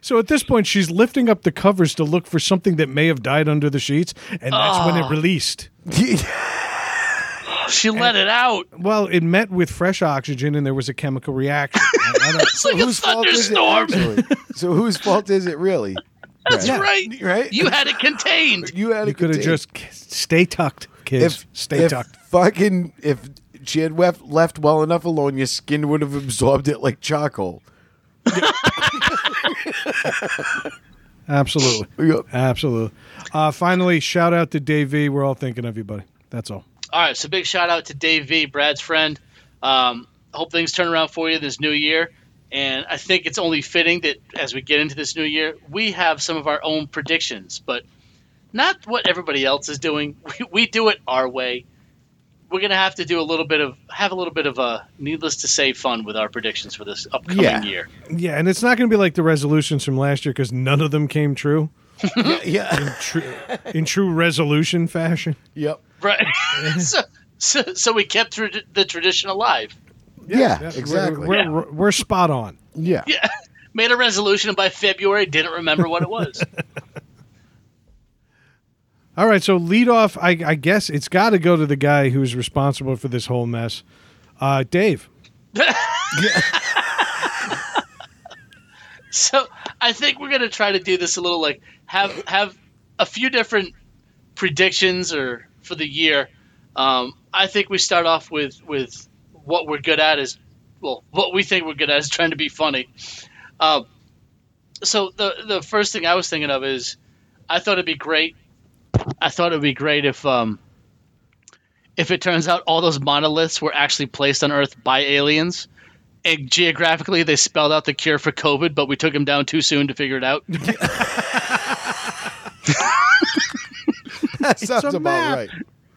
so at this point, she's lifting up the covers to look for something that may have died under the sheets. And that's when it released. She let it out. Well, it met with fresh oxygen and there was a chemical reaction. I- I So like a whose fault is it thunderstorm. So whose fault is it really? That's Yeah. right. Right? You had it contained. You had it. you could have just stay tucked, kids. if stay if tucked. fucking if she had left left well enough alone, your skin would have absorbed it like charcoal. Absolutely. Yep. Absolutely. Uh, finally, shout out to Dave V. We're all thinking of you, buddy. That's all. All right, so big shout out to Dave V, Brad's friend. Um, hope things turn around for you this new year. And I think it's only fitting that as we get into this new year, we have some of our own predictions, but not what everybody else is doing. We, we do it our way. We're gonna have to do a little bit of have a little bit of a needless to say fun with our predictions for this upcoming Yeah. year. Yeah, and it's not going to be like the resolutions from last year because none of them came true yeah, yeah. true, in true resolution fashion. Yep. Right. so, so so we kept through the tradition alive. Yeah, we're- exactly. We're, we're, we're spot on. yeah. Yeah. Made a resolution and by February didn't remember what it was. All right, so lead off. I, I guess it's got to go to the guy who's responsible for this whole mess, uh, Dave. So I think we're gonna try to do this a little like have have a few different predictions or for the year. Um, I think we start off with with what we're good at is well what we think we're good at is trying to be funny. Um, so the the first thing I was thinking of is I thought it'd be great. I thought it'd be great if um if it turns out all those monoliths were actually placed on Earth by aliens and geographically they spelled out the cure for COVID, but we took them down too soon to figure it out. That sounds about map. right.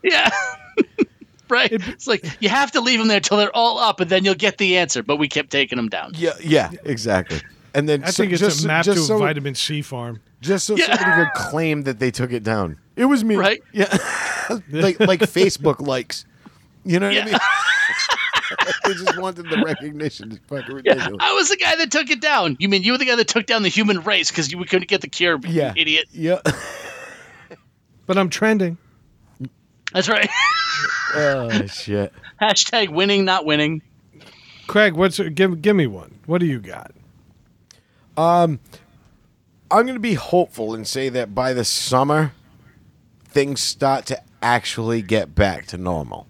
yeah. right. it's like you have to leave them there till they're all up and then you'll get the answer, but we kept taking them down. Yeah, yeah, exactly. And then I so- think it's just, a map just to a vitamin C farm. just so Yeah. somebody could claim that they took it down. It was me. Right. Yeah. like like Facebook likes. You know what Yeah. I mean? they just wanted the recognition. It's fucking Yeah. ridiculous. I was the guy that took it down. You mean you were the guy that took down the human race because we couldn't get the cure, you Yeah. idiot. Yeah. But I'm trending. That's right. oh shit. Hashtag winning, not winning. Craig, what's give give me one? What do you got? Um, I'm going to be hopeful and say that by the summer, things start to actually get back to normal.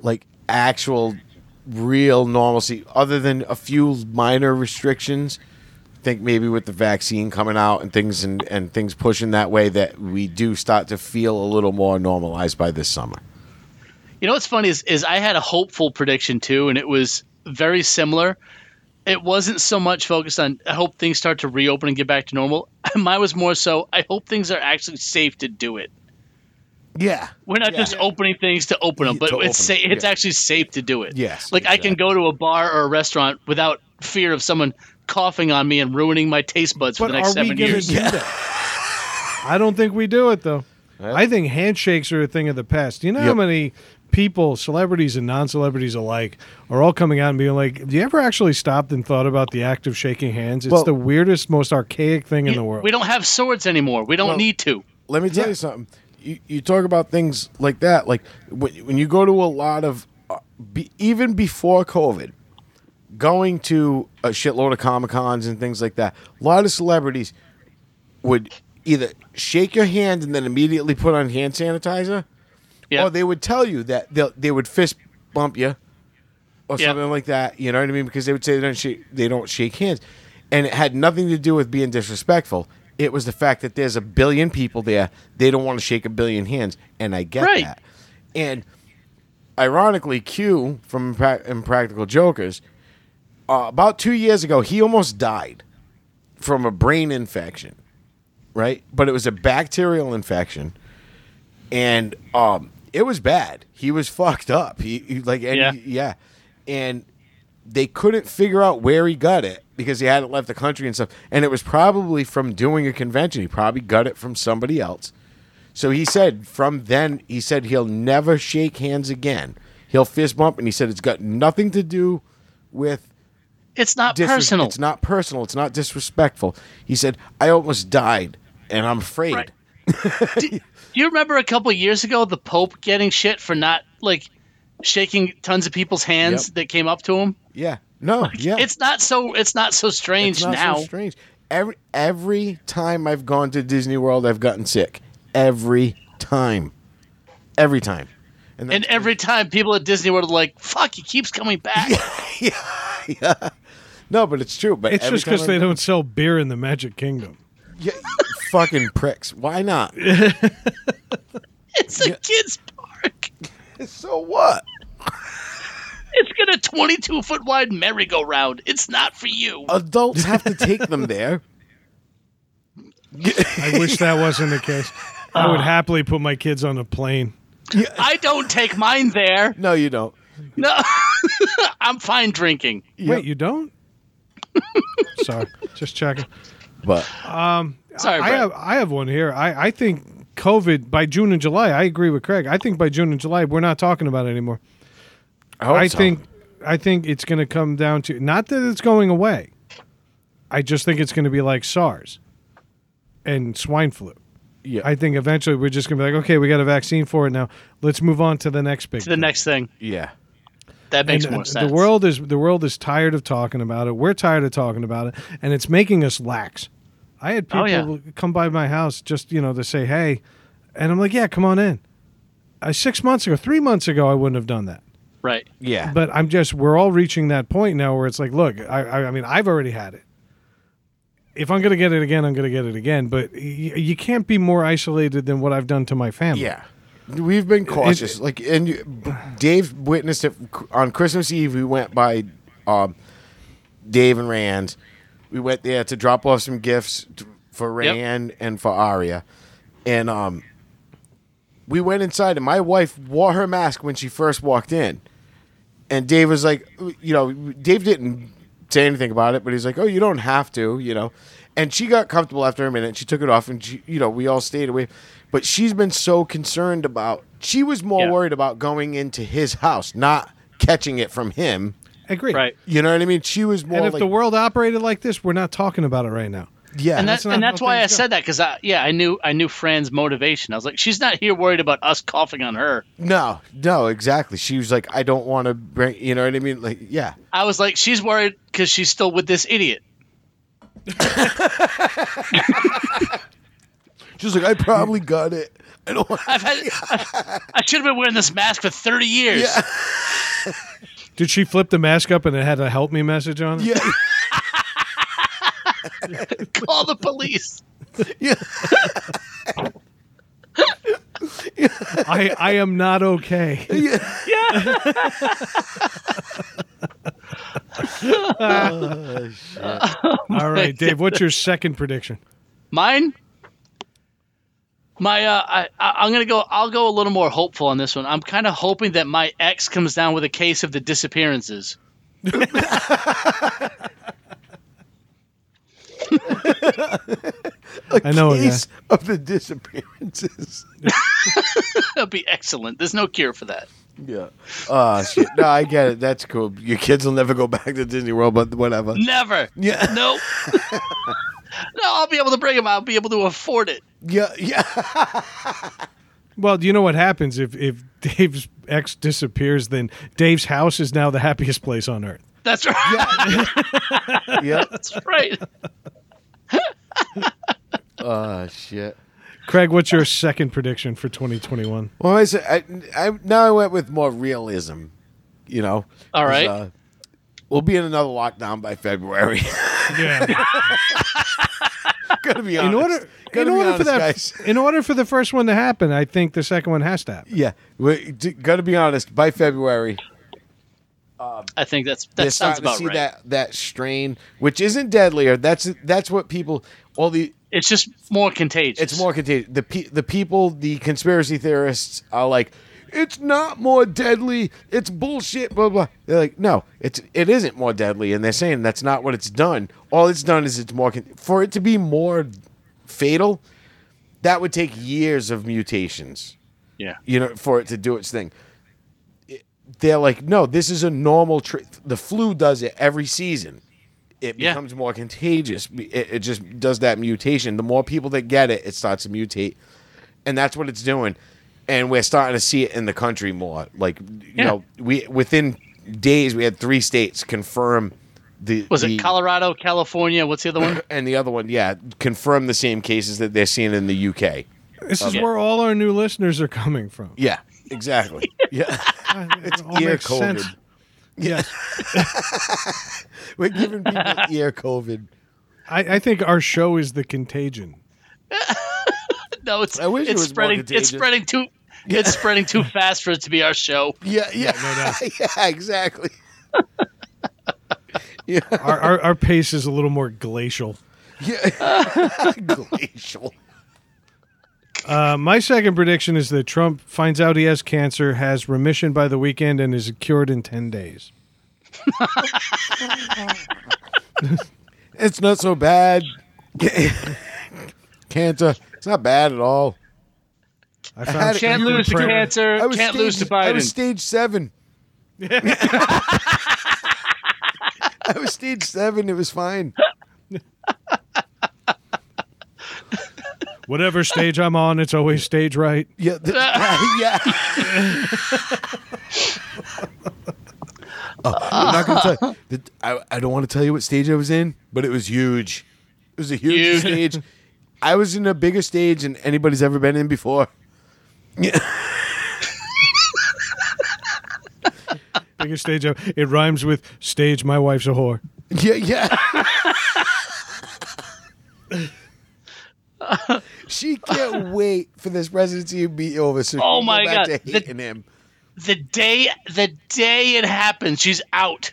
Like actual real normalcy, other than a few minor restrictions. Think maybe with the vaccine coming out and things and, and things pushing that way, that we do start to feel a little more normalized by this summer. You know what's funny is, is I had a hopeful prediction too, and it was very similar. It wasn't so much focused on I hope things start to reopen and get back to normal. Mine was more so I hope things are actually safe to do it. Yeah, We're not Yeah. just opening things to open them, but to it's sa- it's yeah. actually safe to do it. Yes, like I can go to a bar or a restaurant without fear of someone coughing on me and ruining my taste buds for the next are seven going years. do that? I don't think we do it though. I think handshakes are a thing of the past. You know how many people, celebrities and non-celebrities alike, are all coming out and being like, "Do you ever actually stopped and thought about the act of shaking hands? It's Well- the weirdest, most archaic thing in the world." We don't have swords anymore. We don't Well- need to. let me tell you something. You, you talk about things like that, like when, when you go to a lot of, uh, be, even before COVID, going to a shitload of Comic Cons and things like that, a lot of celebrities would either shake your hand and then immediately put on hand sanitizer, Yeah. or they would tell you that they they would fist bump you or Yeah. something like that. You know what I mean? Because they would say they don't shake, they don't shake hands, and it had nothing to do with being disrespectful. It was the fact that there's a billion people there. They don't want to shake a billion hands, and I get Right. that. And ironically, Q from Impra- Impractical Jokers, uh, about two years ago, he almost died from a brain infection, right? But it was a bacterial infection, and um, it was bad. He was fucked up. He, he like, and Yeah. he- yeah, and they couldn't figure out where he got it because he hadn't left the country and stuff. And it was probably from doing a convention. He probably got it from somebody else. So he said from then, he said he'll never shake hands again. He'll fist bump, and he said it's got nothing to do with It's not disres- personal. It's not personal. It's not disrespectful. He said I almost died, and I'm afraid. Right. Do you remember a couple years ago the Pope getting shit for not like shaking tons of people's hands Yep. that came up to him? Yeah. No. Yeah. It's not so. It's not so strange It's not now. so strange. Every every time I've gone to Disney World, I've gotten sick. Every time. Every time. And that's- every time people at Disney World are like, "Fuck, he keeps coming back." no, but it's true. But it's every just because time they I've- don't sell beer in the Magic Kingdom. Yeah, fucking pricks. Why not? It's a kids park. so what? It's got a 22 foot wide merry-go-round. It's not for you. Adults have to take them there. I wish that wasn't the case. I would happily put my kids on a plane. I don't take mine there. No, you don't. No, I'm fine drinking. Wait, you don't? Sorry, just checking. But um, Sorry, I Brett. have I have one here. I, I think COVID by June and July. I agree with Craig. I think by June and July we're not talking about it anymore. I, hope I so. think I think it's going to come down to not that it's going away. I just think it's going to be like SARS and swine flu. Yeah. I think eventually we're just going to be like, okay, we got a vaccine for it now. Let's move on to the next big. to the thing. next thing. yeah. That makes And, more sense. The world is the world is tired of talking about it. We're tired of talking about it, and it's making us lax. I had people Oh, yeah. come by my house just you know to say hey, and I'm like, yeah, come on in. Uh, six months ago, three months ago, I wouldn't have done that. right. Yeah. But I'm just we're all reaching that point now where it's like, look, I I, I mean, I've already had it. If I'm gonna get it again, I'm gonna get it again. But y- you can't be more isolated than what I've done to my family. Yeah. We've been cautious. like, and you, Dave witnessed it on Christmas Eve. We went by um, Dave and Rand. We went there to drop off some gifts for Yep. Rand and for Aria. And um, we went inside, and my wife wore her mask when she first walked in. And Dave was like, you know, Dave didn't say anything about it, but he's like, oh, you don't have to, you know. And she got comfortable after a minute. She took it off, and she, you know, we all stayed away. But she's been so concerned about. She was more Yeah. worried about going into his house, not catching it from him. agree. Right. You know what I mean? She was more And if like, the world operated like this, we're not talking about it right now. yeah, and that's that's and that's why I go. said that because I yeah I knew I knew Fran's motivation. I was like, she's not here worried about us coughing on her. no, no, exactly. She was like, I don't want to bring. You know what I mean? Like, yeah, I was like, she's worried because she's still with this idiot. she's like, I probably got it. I don't. I've had I, I should have been wearing this mask for thirty years. Yeah. Did she flip the mask up and it had a help me message on it? Yeah, Call the police. yeah. I, I am not okay. Oh, shit. All right, Dave, what's your second prediction? Mine. My, uh, I, I- I'm gonna go. I'll go a little more hopeful on this one. I'm kind of hoping that my ex comes down with a case of the disappearances. I know a guy. Case of the disappearances. That'd be excellent. There's no cure for that. Yeah. Oh shit. No, I get it. That's cool. Your kids will never go back to Disney World, but whatever. Never. Yeah. Nope. no, I'll be able to bring him. I'll be able to afford it. Yeah. Yeah. Well, do you know what happens if, if Dave's ex disappears? Then Dave's house is now the happiest place on earth. That's right. Yeah. That's right. Oh shit. Craig, what's your second prediction for 2021? Well, I said I, I now I went with more realism. You know. All right. Uh, we'll be in another lockdown by February. Yeah. Gotta be honest. in order, Gotta in be order honest, for that, guys. in order for the first one to happen, I think the second one has to happen. Yeah, we d- gotta be honest. By February, I think that's they're that sounds starting to about see right. that that strain, which isn't deadlier. That's that's what people all the It's just more contagious. it's more contagious. The pe- the people, the conspiracy theorists are like, it's not more deadly. It's bullshit. Blah blah. They're like, no, it's it isn't more deadly, and they're saying that's not what it's done. All it's done is it's more con- for it to be more fatal. That would take years of mutations. Yeah. you know, for it to do its thing. It- they're like, no, this is a normal. Tr- the flu does it every season. It Yeah. becomes more contagious. It, it just does that mutation. The more people that get it, it starts to mutate, and that's what it's doing. And we're starting to see it in the country more. Like, you Yeah. know, we within days we had three states confirm the Was the- it Colorado, California? What's the other one? and the other one, yeah, confirm the same cases that they're seeing in the UK. This is Okay. where all our new listeners are coming from. Yeah, exactly. yeah, It's all ear makes COVID. sense. Yes. We're giving people ear COVID. I, I think our show is the contagion. No, it's I wish it it's was spreading. contagious. It's spreading too. It's spreading too fast for it to be our show. Yeah, yeah, yeah, exactly. yeah, Our, our, our pace is a little more glacial. yeah. Glacial. Uh, my second prediction is that Trump finds out he has cancer, has remission by the weekend, and is cured in 10 days. It's not so bad. Cancer. It's not bad at all. I had found it- Can't lose to cancer. I was Can't stage, lose to I was stage seven. I was stage seven. It was fine. Whatever stage I'm on, it's always stage right. Yeah, th- yeah. Oh, I'm not gonna tell you. I, I don't want to tell you what stage I was in, but it was huge. It was a huge Huge. stage. I was in a bigger stage than anybody's ever been in before. bigger stage of, it rhymes with stage my wife's a whore. Yeah, yeah. she can't wait for this presidency to be over. So Oh my go back God. to The- hating him. the day the day it happens, she's out.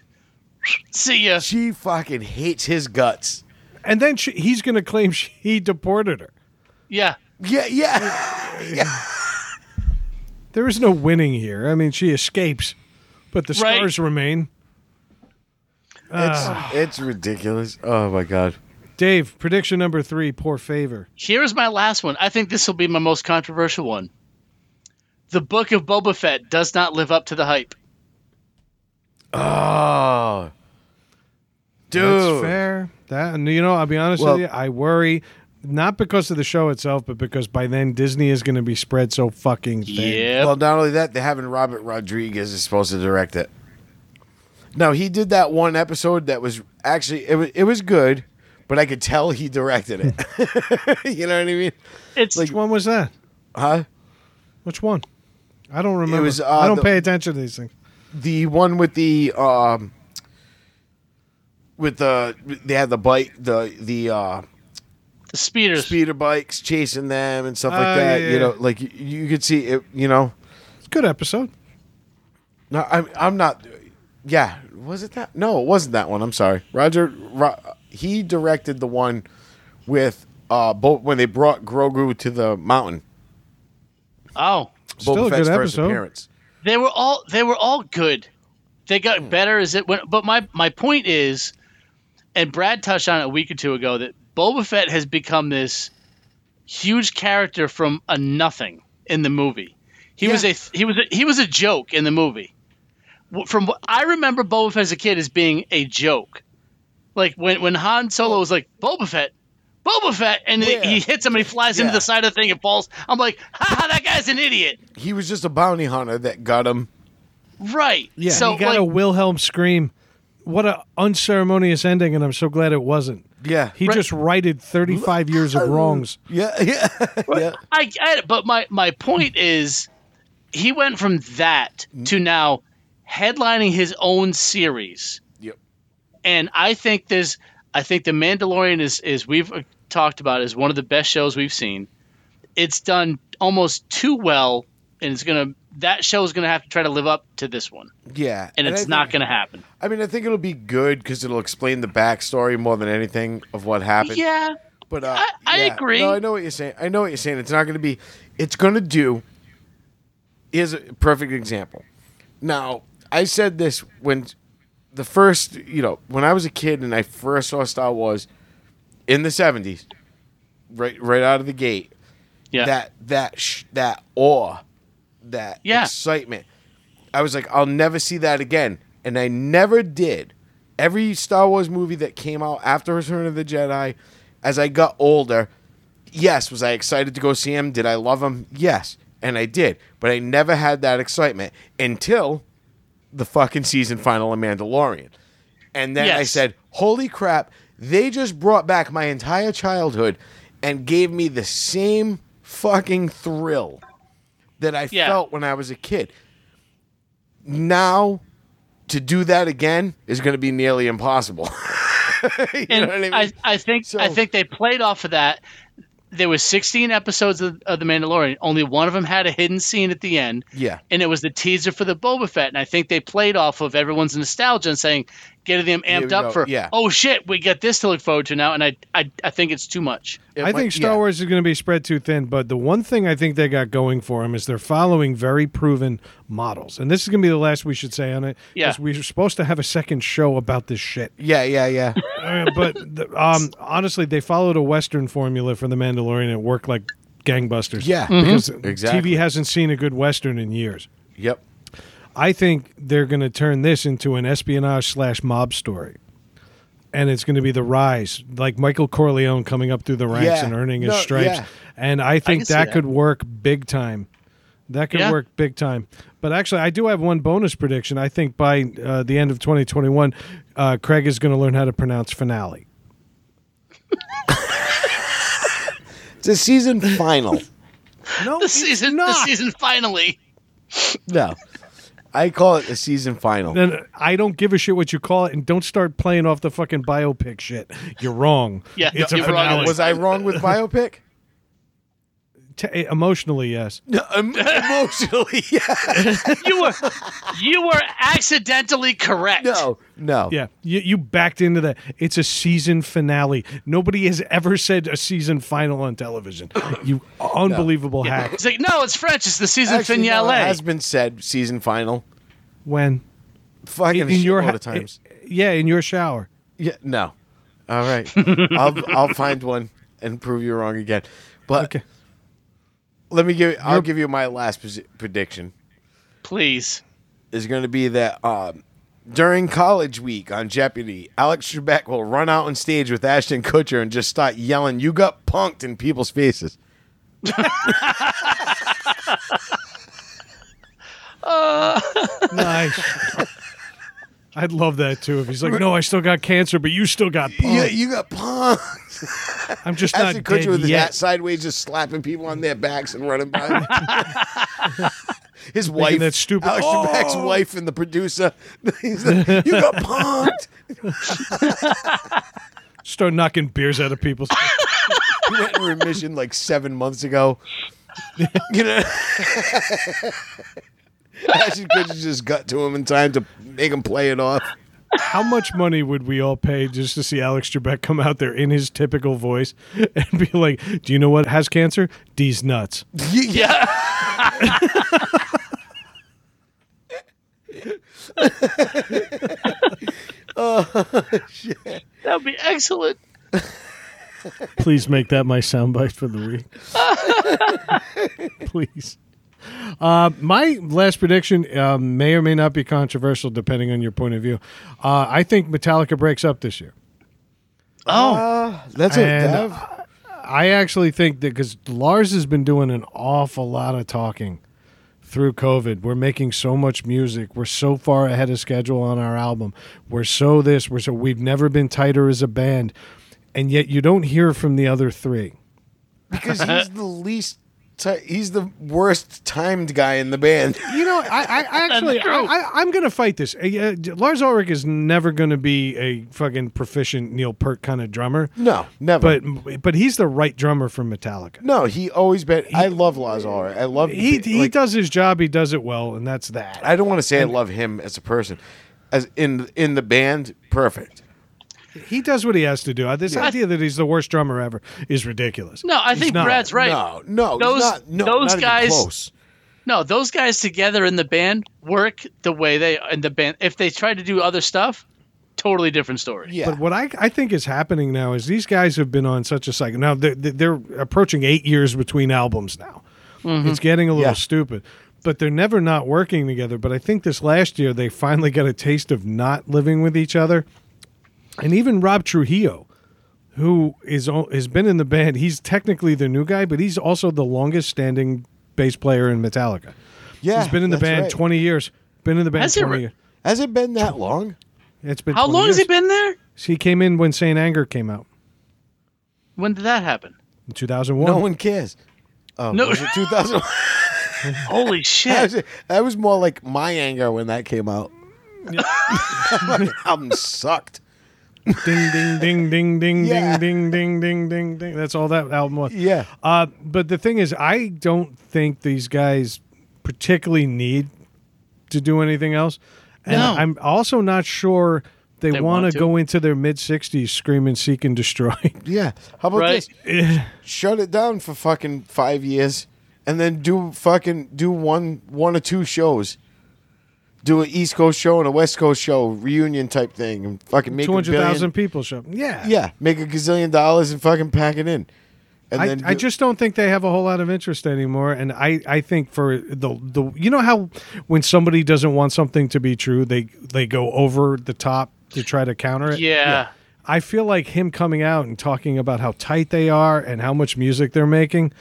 See ya. She fucking hates his guts. And then she, he's going to claim she, he deported her. Yeah. Yeah, yeah. yeah. There is no winning here. I mean, she escapes, but the Right. scars remain. It's ah. it's ridiculous. Oh my god. Dave, prediction number three, poor favor. Here's my last one. I think this will be my most controversial one. The book of Boba Fett does not live up to the hype. Oh. Dude. That's fair. That and you know, I'll be honest Well- with you. I worry not because of the show itself, but because by then Disney is going to be spread so fucking thin. Yep. Well, not only that, they're having Robert Rodriguez is supposed to direct it. No, he did that one episode that was actually it was it was good, but I could tell he directed it. you know what I mean? It's Which one was that? Huh? Which one? I don't remember. was, uh, I don't the- pay attention to these things. the one with the um, with the they had the bike the the uh, The speeders. speeder bikes chasing them and stuff like Oh, that. yeah, You yeah. know, like you, you could see it. You know, It's a good episode. no, I'm I'm not. Yeah, was it that? No, it wasn't that one. I'm sorry, Roger. Ro, he directed the one with uh both when they brought Grogu to the mountain. Oh, Still Boba a Fett's good first episode. appearance. they were all they were all good. They got better as it went. But my my point is, and Brad touched on it a week or two ago that Boba Fett has become this huge character from a nothing in the movie. He was a he was a, he was a joke in the movie. From what I remember, Boba Fett as a kid as being a joke. Like when when Han Solo was like Boba Fett, Boba Fett, and Yeah. he hits him and he flies into the side of the thing and falls. I'm like, ha, that guy's an idiot. He was just a bounty hunter that got him. Right. Yeah, So he got like, a Wilhelm scream. What a unceremonious ending, and I'm so glad it wasn't. Yeah, He Right. just righted 35 years of wrongs. yeah, yeah, yeah. I get it, but my my point is, he went from that to now headlining his own series, Yep. and I think there's, I think the Mandalorian is is we've uh, talked about is one of the best shows we've seen. It's done almost too well, and it's gonna that show is gonna have to try to live up to this one, Yeah, and it's I not gonna happen. I mean, I think it'll be good because it'll explain the backstory more than anything of what happened. Yeah, But uh, I- I yeah. agree. No, I know what you're saying. I know what you're saying. It's not going to be. It's going to do. Here's a perfect example. Now, I said this when the first, you know, when I was a kid and I first saw Star Wars in the '70s, right, right out of the gate. yeah, That that sh- that awe, that Yeah. excitement. I was like, I'll never see that again, and I never did. Every Star Wars movie that came out after Return of the Jedi, as I got older, yes, was I excited to go see him? Did I love him? Yes, and I did. But I never had that excitement until the fucking season final of Mandalorian. And then I said, holy crap, they just brought back my entire childhood and gave me the same fucking thrill that I Yeah. felt when I was a kid. Now, to do that again is going to be nearly impossible. you and know what I mean? I, I think So- I think they played off of that. There was 16 episodes of, of the Mandalorian. Only one of them had a hidden scene at the end, yeah. and it was the teaser for the Boba Fett. And I think they played off of everyone's nostalgia and saying, getting them amped up go. for, Yeah. oh shit, we get this to look forward to now. And I I, I think it's too much. It I might- think Star yeah. Wars is going to be spread too thin, but the one thing I think they got going for them is they're following very proven models. And this is going to be the last we should say on it. Yeah. 'cause We're supposed to have a second show about this shit. Yeah, yeah, yeah. Uh, but the, um, honestly, they followed a Western formula for The Mandalorian. and It worked like gangbusters. Yeah. Because Exactly. TV hasn't seen a good Western in years. yep. I think they're going to turn this into an espionage slash mob story. And it's going to be the rise, like Michael Corleone coming up through the ranks Yeah. and earning his No, stripes. yeah. And I think can see that, that. could work big time. That could Yeah. work big time. But actually, I do have one bonus prediction. I think by uh, the end of 2021, uh, Craig is going to learn how to pronounce finale. It's a season final. No, The season, the season finally. no. I call it the season final. Then I don't give a shit what you call it, and don't start playing off the fucking biopic shit. You're wrong. Yeah, it's a you're wrong. finale. Was I wrong with biopic? T- emotionally, yes. No, em- emotionally, yeah. You were you were accidentally correct. No, no. Yeah, you, you backed into that. It's a season finale. Nobody has ever said a season final on television. You unbelievable hack. It's like no, it's French. It's the season Actually, no, finale. it has been said season final. When Fucking in your a ha- of times. Eh, yeah, in your shower. Yeah, no. All right, I'll I'll find one and prove you wrong again. But Okay. Let me give. I'll give you my last posi- prediction. Please. Is going to be that um, during college week on Jeopardy, Alex Trebek will run out on stage with Ashton Kutcher and just start yelling, "You got punked!" in people's faces. Nice. I'd love that too. If he's like, "No, I still got cancer, but you still got punk. Yeah, you got punked. I'm just not Ashton dead with his hat yet." sideways, just slapping people on their backs and running by. His wife, that stupid- Alex oh! Trebek's Oh! wife, and the producer. He's like, you got punked. Start knocking beers out of people's. He went in remission like seven months ago. you know, Ashton Kutcher just got to him in time to make him play it off. How much money would we all pay just to see Alex Trebek come out there in his typical voice and be like, "Do you know what has cancer? These nuts." Yeah, oh shit. That would be excellent. Please make that my soundbite for the week. Please. Uh, my last prediction uh, may or may not be controversial, depending on your point of view. Uh, I think Metallica breaks up this year. Oh, that's And I actually think that because Lars has been doing an awful lot of talking through COVID. We're making so much music. We're so far ahead of schedule on our album. We're so this. We're so we've never been tighter as a band, and yet you don't hear from the other three. because he's the least. Ti- he's the worst timed guy in the band. You know, I, I I actually, I, I, I'm going to fight this. Uh, uh, Lars Ulrich is never going to be a fucking proficient Neil Peart kind of drummer, No, never. but but he's the right drummer for Metallica. no, he always been. I love Lars Ulrich. I love. He he like, does his job. He does it well, and that's that. I don't want to say I love him as a person, as in in the band. Perfect. He does what he has to do. Uh, This idea that he's the worst drummer ever is ridiculous. no, I He's think not. Brad's right. No, no, he's Those- not, no, those not even guys- close. No, those guys together in the band work the way they in the band. If they try to do other stuff, totally different story. Yeah, But what I, I think is happening now is these guys have been on such a cycle. Now they're, they're approaching eight years between albums now. It's getting a little Yeah. stupid. But they're never not working together. But I think this last year they finally got a taste of not living with each other. And even Rob Trujillo, who is has been in the band, he's technically the new guy, but he's also the longest standing bass player in Metallica. yeah. he's been in the band right. twenty years. Been in the band Has twenty re- years. Has it been that long? It's been How 20 long has he been there? He came in when St. Anger came out When did that happen? in two thousand one. No one cares. Oh, No. was 2000? Holy that, shit! was, that was more like my anger when that came out. That album sucked. Ding ding ding ding ding Yeah. ding ding ding ding ding. That's all that album was. Yeah. Uh, but the thing is, I don't think these guys particularly need to do anything else, and No. I'm also not sure they, They want want to to. go into their mid 60s screaming, seek, and destroy. Yeah. How about Right. this? Shut it down for fucking five years, and then do fucking do one one or two shows. Do an East Coast show and a West Coast show reunion type thing, and fucking make Two a hundred billion. thousand people show. Yeah, Yeah, make a gazillion dollars and fucking pack it in. And I, then I just don't think they have a whole lot of interest anymore, and I, I think for the the you know how when somebody doesn't want something to be true, they they go over the top to try to counter it. Yeah. I feel like him coming out and talking about how tight they are and how much music they're making.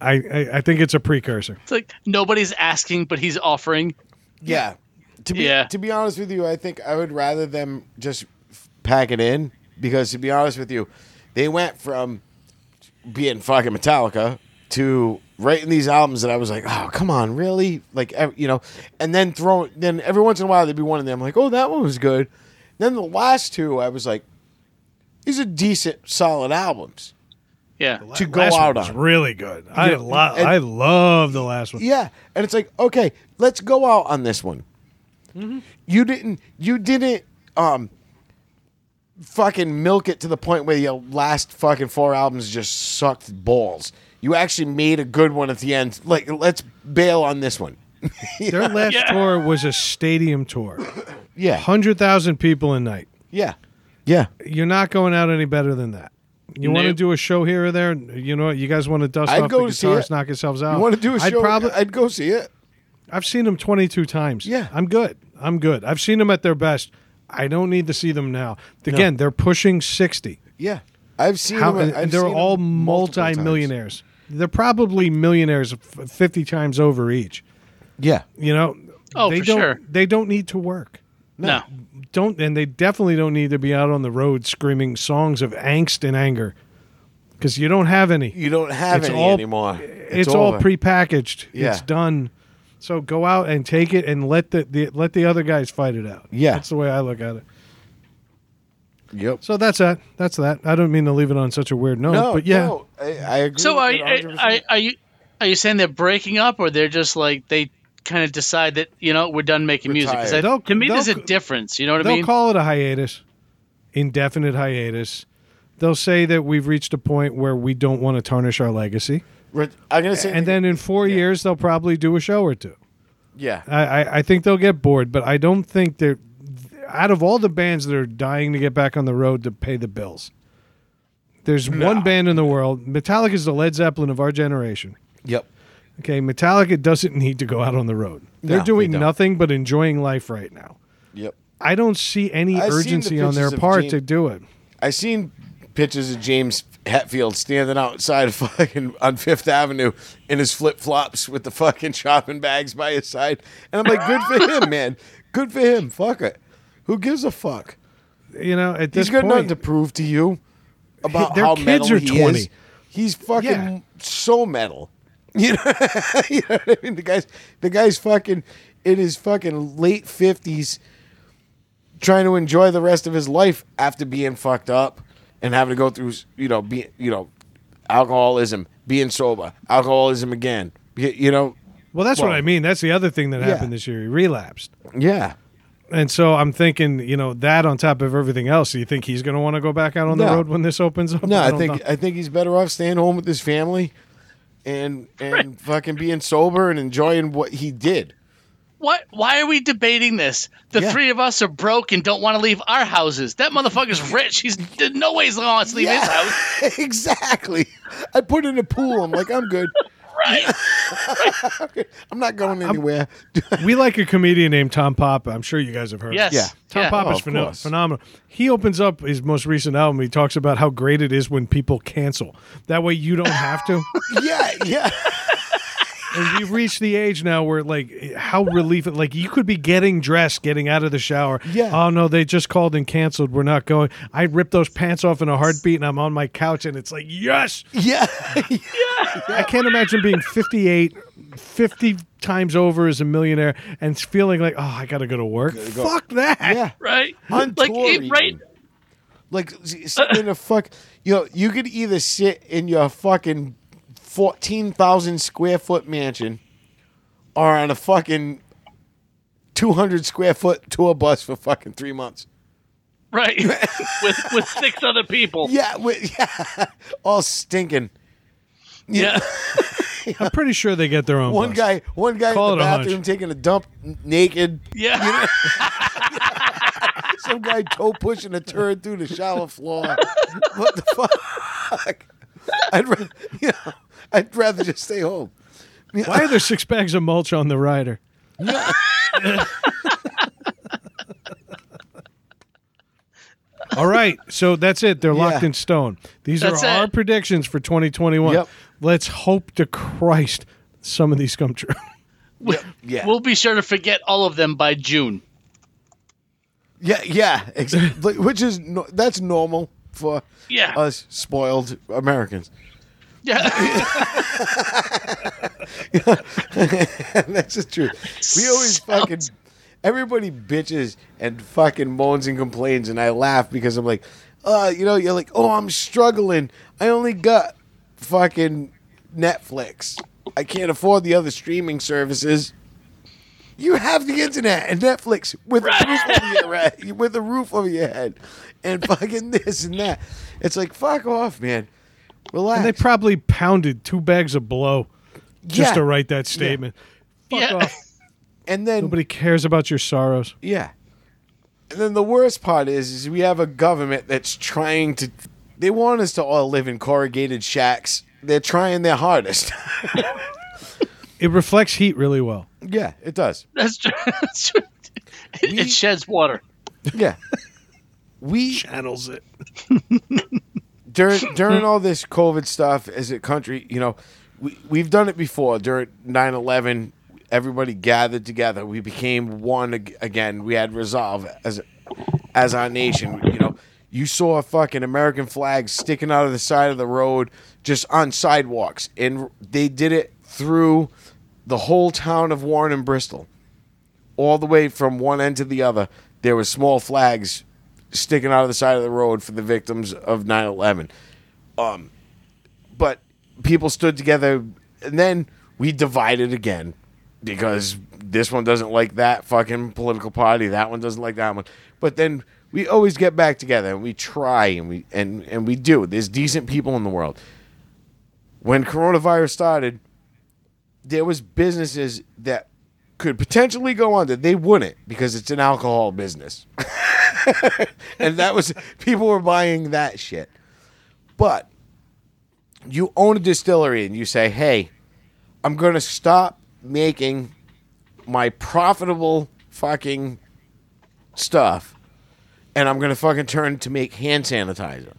I, I, I think it's a precursor. It's like nobody's asking, but he's offering. Yeah. To be Yeah. to be honest with you, I think I would rather them just f- pack it in because to be honest with you, they went from being fucking Metallica to writing these albums that I was like, oh come on, really? Like you know, and then throwing then every once in a while there'd be one of them like, oh that one was good. Then the last two, I was like, these are decent, solid albums Yeah. to go last out one was on. really good. I Yeah, lo- and- I love the last one. Yeah, and it's like, okay, let's go out on this one. You didn't. You didn't. Um. Fucking milk it to the point where your last fucking four albums just sucked balls. You actually made a good one at the end. Like, let's bail on this one. Their last Yeah. tour was a stadium tour, Yeah, hundred thousand people a night. yeah, yeah. You're not going out any better than that. You want to do a show here or there? You know what? You guys want to dust I'd off go the to see guitars, it. knock yourselves out. You want to do a I'd show? probably. I'd go see it. I've seen them 22 times. Yeah. I'm good. I'm good. I've seen them at their best. I don't need to see them now. Again, they're pushing 60. Yeah, I've seen How, them. I've they're seen all them multiple times. multi-millionaires. They're probably millionaires 50 times over each. Yeah, You know, Oh, they for don't sure. they don't need to work. No. Don't and they definitely don't need to be out on the road screaming songs of angst and anger. Cuz you don't have any. you don't have It's any all- anymore. It's, all prepackaged. Yeah. It's done. So go out and take it and let the, the let the other guys fight it out. Yeah. that's the way I look at it. Yep. So that's that. That's that. I don't mean to leave it on such a weird note, No, but yeah, no, I, I agree. So with are, are, 100%. are, are you are you saying they're breaking up, or they're just like they kind of decide that you know we're done making music? 'Cause Retired. that- They'll- to me, there's a difference. You know what I mean? they'll call it a hiatus, indefinite hiatus. They'll say that we've reached a point where we don't want to tarnish our legacy, Re- I'm gonna say, and then in four years they'll probably do a show or two. yeah, I, I, I think they'll get bored, but I don't think they're out of all the bands that are dying to get back on the road to pay the bills. There's one band in the world. Metallica is the Led Zeppelin of our generation. yep, Okay, Metallica doesn't need to go out on the road. They're No, they doing don't. nothing but enjoying life right now. yep. I don't see any I've seen the urgency on their pictures of part to do it. I seen pictures of James Hetfield standing outside of fucking on Fifth Avenue in his flip flops with the fucking shopping bags by his side, and I'm like, good for him, man. Good for him. Fuck it. Who gives a fuck? You know, at this He's got nothing point, to prove to you about Their how kids metal are he 20. is. He's fucking Yeah. so metal. You know, you know what I mean? The guy's the guy's fucking in his fucking late fifties, trying to enjoy the rest of his life after being fucked up and having to go through, you know, be you know, alcoholism, being sober, alcoholism again. You, you know, well, that's what I mean. That's the other thing that yeah. happened this year. He relapsed. yeah. And so I'm thinking, you know, that on top of everything else, do you think he's going to want to go back out on the road when this opens up? No, I, don't think know. I think he's better off staying home with his family and and fucking being sober and enjoying what he did. Why why are we debating this? The Yeah. three of us are broke and don't want to leave our houses. That motherfucker's rich. He's no way he's gonna want to leave his house. exactly. I put in a pool. I'm like, I'm good. Right. I'm not going anywhere. we like a comedian named Tom Papa. I'm sure you guys have heard. Yes. Of. Yeah. Tom Yeah. Papa's Oh, of pheno- course. phenomenal. He opens up his most recent album. He talks about how great it is when people cancel. That way you don't have to. yeah, yeah. And we've reached the age now where like how relief like you could be getting dressed getting out of the shower Yeah. oh no they just called and canceled we're not going i rip those pants off in a heartbeat and i'm on my couch and it's like yes Yeah. yeah. i can't imagine being 58 50 times over as a millionaire and feeling like oh i gotta go to work go. fuck that yeah. Right. On like tour it- right. Like s- in a fuck you know, you could either sit in your fucking fourteen thousand square foot mansion or on a fucking two hundred square foot tour bus for fucking three months. Right. with with six other people. Yeah, wi- yeah. All stinking. Yeah. i'm pretty sure they get their own One bus. guy, one guy Call in the it a bathroom taking a dump n- naked. Yeah. Some guy toe pushing a turd through the shower floor. what the fuck? I'd rather, you know, I'd rather just stay home. why are there six bags of mulch on the rider All right, so that's it. They're locked Yeah. in stone. These That's are our predictions for 2021. Yep. Let's hope to Christ some of these come true. Yeah, We'll be sure to forget all of them by June. yeah, yeah. Exactly. Which is no, that's normal for Yeah. us spoiled Americans. That's the truth. We always fucking everybody bitches and fucking moans and complains, and I laugh because I'm like, uh, you know, you're like, oh, I'm struggling. I only got fucking Netflix. I can't afford the other streaming services. You have the internet and Netflix with a roof over your head, with a roof over your head, and fucking this and that. It's like fuck off, man. Relax. And they probably pounded two bags of blow just Yeah. to write that statement. Fuck Yeah. off. and then Nobody cares about your sorrows. Yeah. And then the worst part is, is we have a government that's trying to. They want us to all live in corrugated shacks. They're trying their hardest. It reflects heat really well. yeah, it does. That's true. That's true. It, We- it sheds water. Yeah. We Channels it. During during all this COVID stuff as a country, you know, we we've done it before during 9/11. Everybody gathered together. We became one ag- again. We had resolve as as our nation. You know, you saw a fucking American flags sticking out of the side of the road, just on sidewalks, and they did it through the whole town of Warren and Bristol, all the way from one end to the other, there were small flags sticking out of the side of the road for the victims of 9/11. Um, but people stood together, and then we divided again because this one doesn't like that fucking political party, that one doesn't like that one. But then we always get back together and we try and we and and we do. There's decent people in the world. When coronavirus started, there was businesses that could potentially go under. They wouldn't because it's an alcohol business. and that was people were buying that shit. But you own a distillery and you say, "Hey, I'm going to stop making my profitable fucking stuff and I'm going to fucking turn to make hand sanitizer."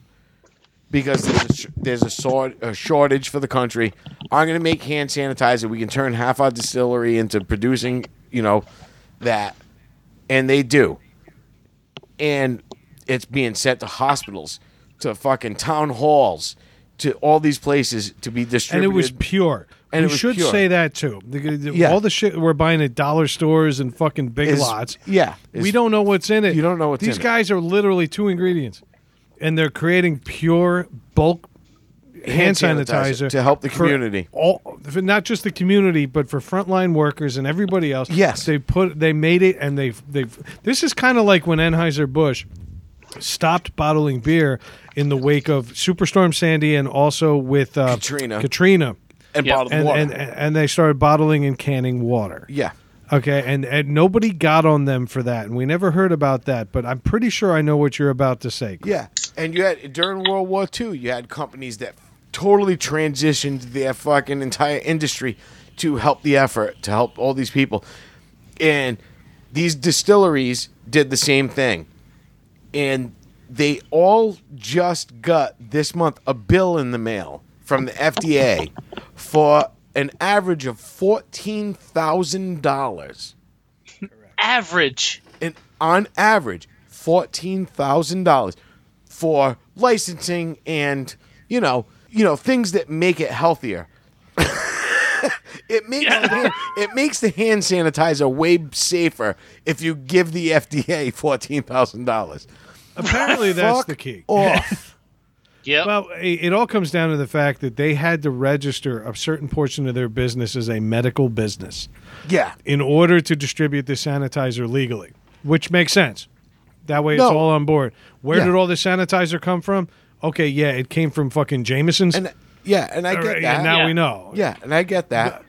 Because there's a, sh- there's a, sort, a shortage for the country. I'm going to make hand sanitizer. We can turn half our distillery into producing, you know, that. And they do and it's being sent to hospitals, to fucking town halls, to all these places to be distributed. and it was pure. And we should pure. say that too. The- the- Yeah. All the shit we're buying at dollar stores and fucking big Is- lots. yeah, we don't know what's in it. You don't know what's These in it. These guys are literally two ingredients, and they're creating pure bulk hand, Hand sanitizer, sanitizer to help the for community. all, not just the community, but for frontline workers and everybody else. Yes. they put they made it, and they've they've. This is kind of like when Anheuser Busch stopped bottling beer in the wake of Superstorm Sandy and also with uh, Katrina. Katrina, and Yep. bottled and, water. and and they started bottling and canning water. yeah, Okay, and and nobody got on them for that, and we never heard about that. But I'm pretty sure I know what you're about to say. yeah. And you had during World War II, you had companies that totally transitioned their fucking entire industry to help the effort, to help all these people. And these distilleries did the same thing. And they all just got this month a bill in the mail from the FDA for an average of fourteen thousand dollars. Average. And on average, fourteen thousand dollars for licensing and you know, you know, things that make it healthier. it makes the hand, it makes the hand sanitizer way safer if you give the FDA fourteen thousand dollars. Apparently, that's the key. Off. Yep. Well, it it all comes down to the fact that they had to register a certain portion of their business as a medical business yeah. in order to distribute the sanitizer legally, which makes sense. That way, it's all on board. Where Yeah. did all the sanitizer come from? Okay, yeah, it came from fucking Jameson's. And yeah, and I get right, that. and now Yeah. we know. yeah, and I get that.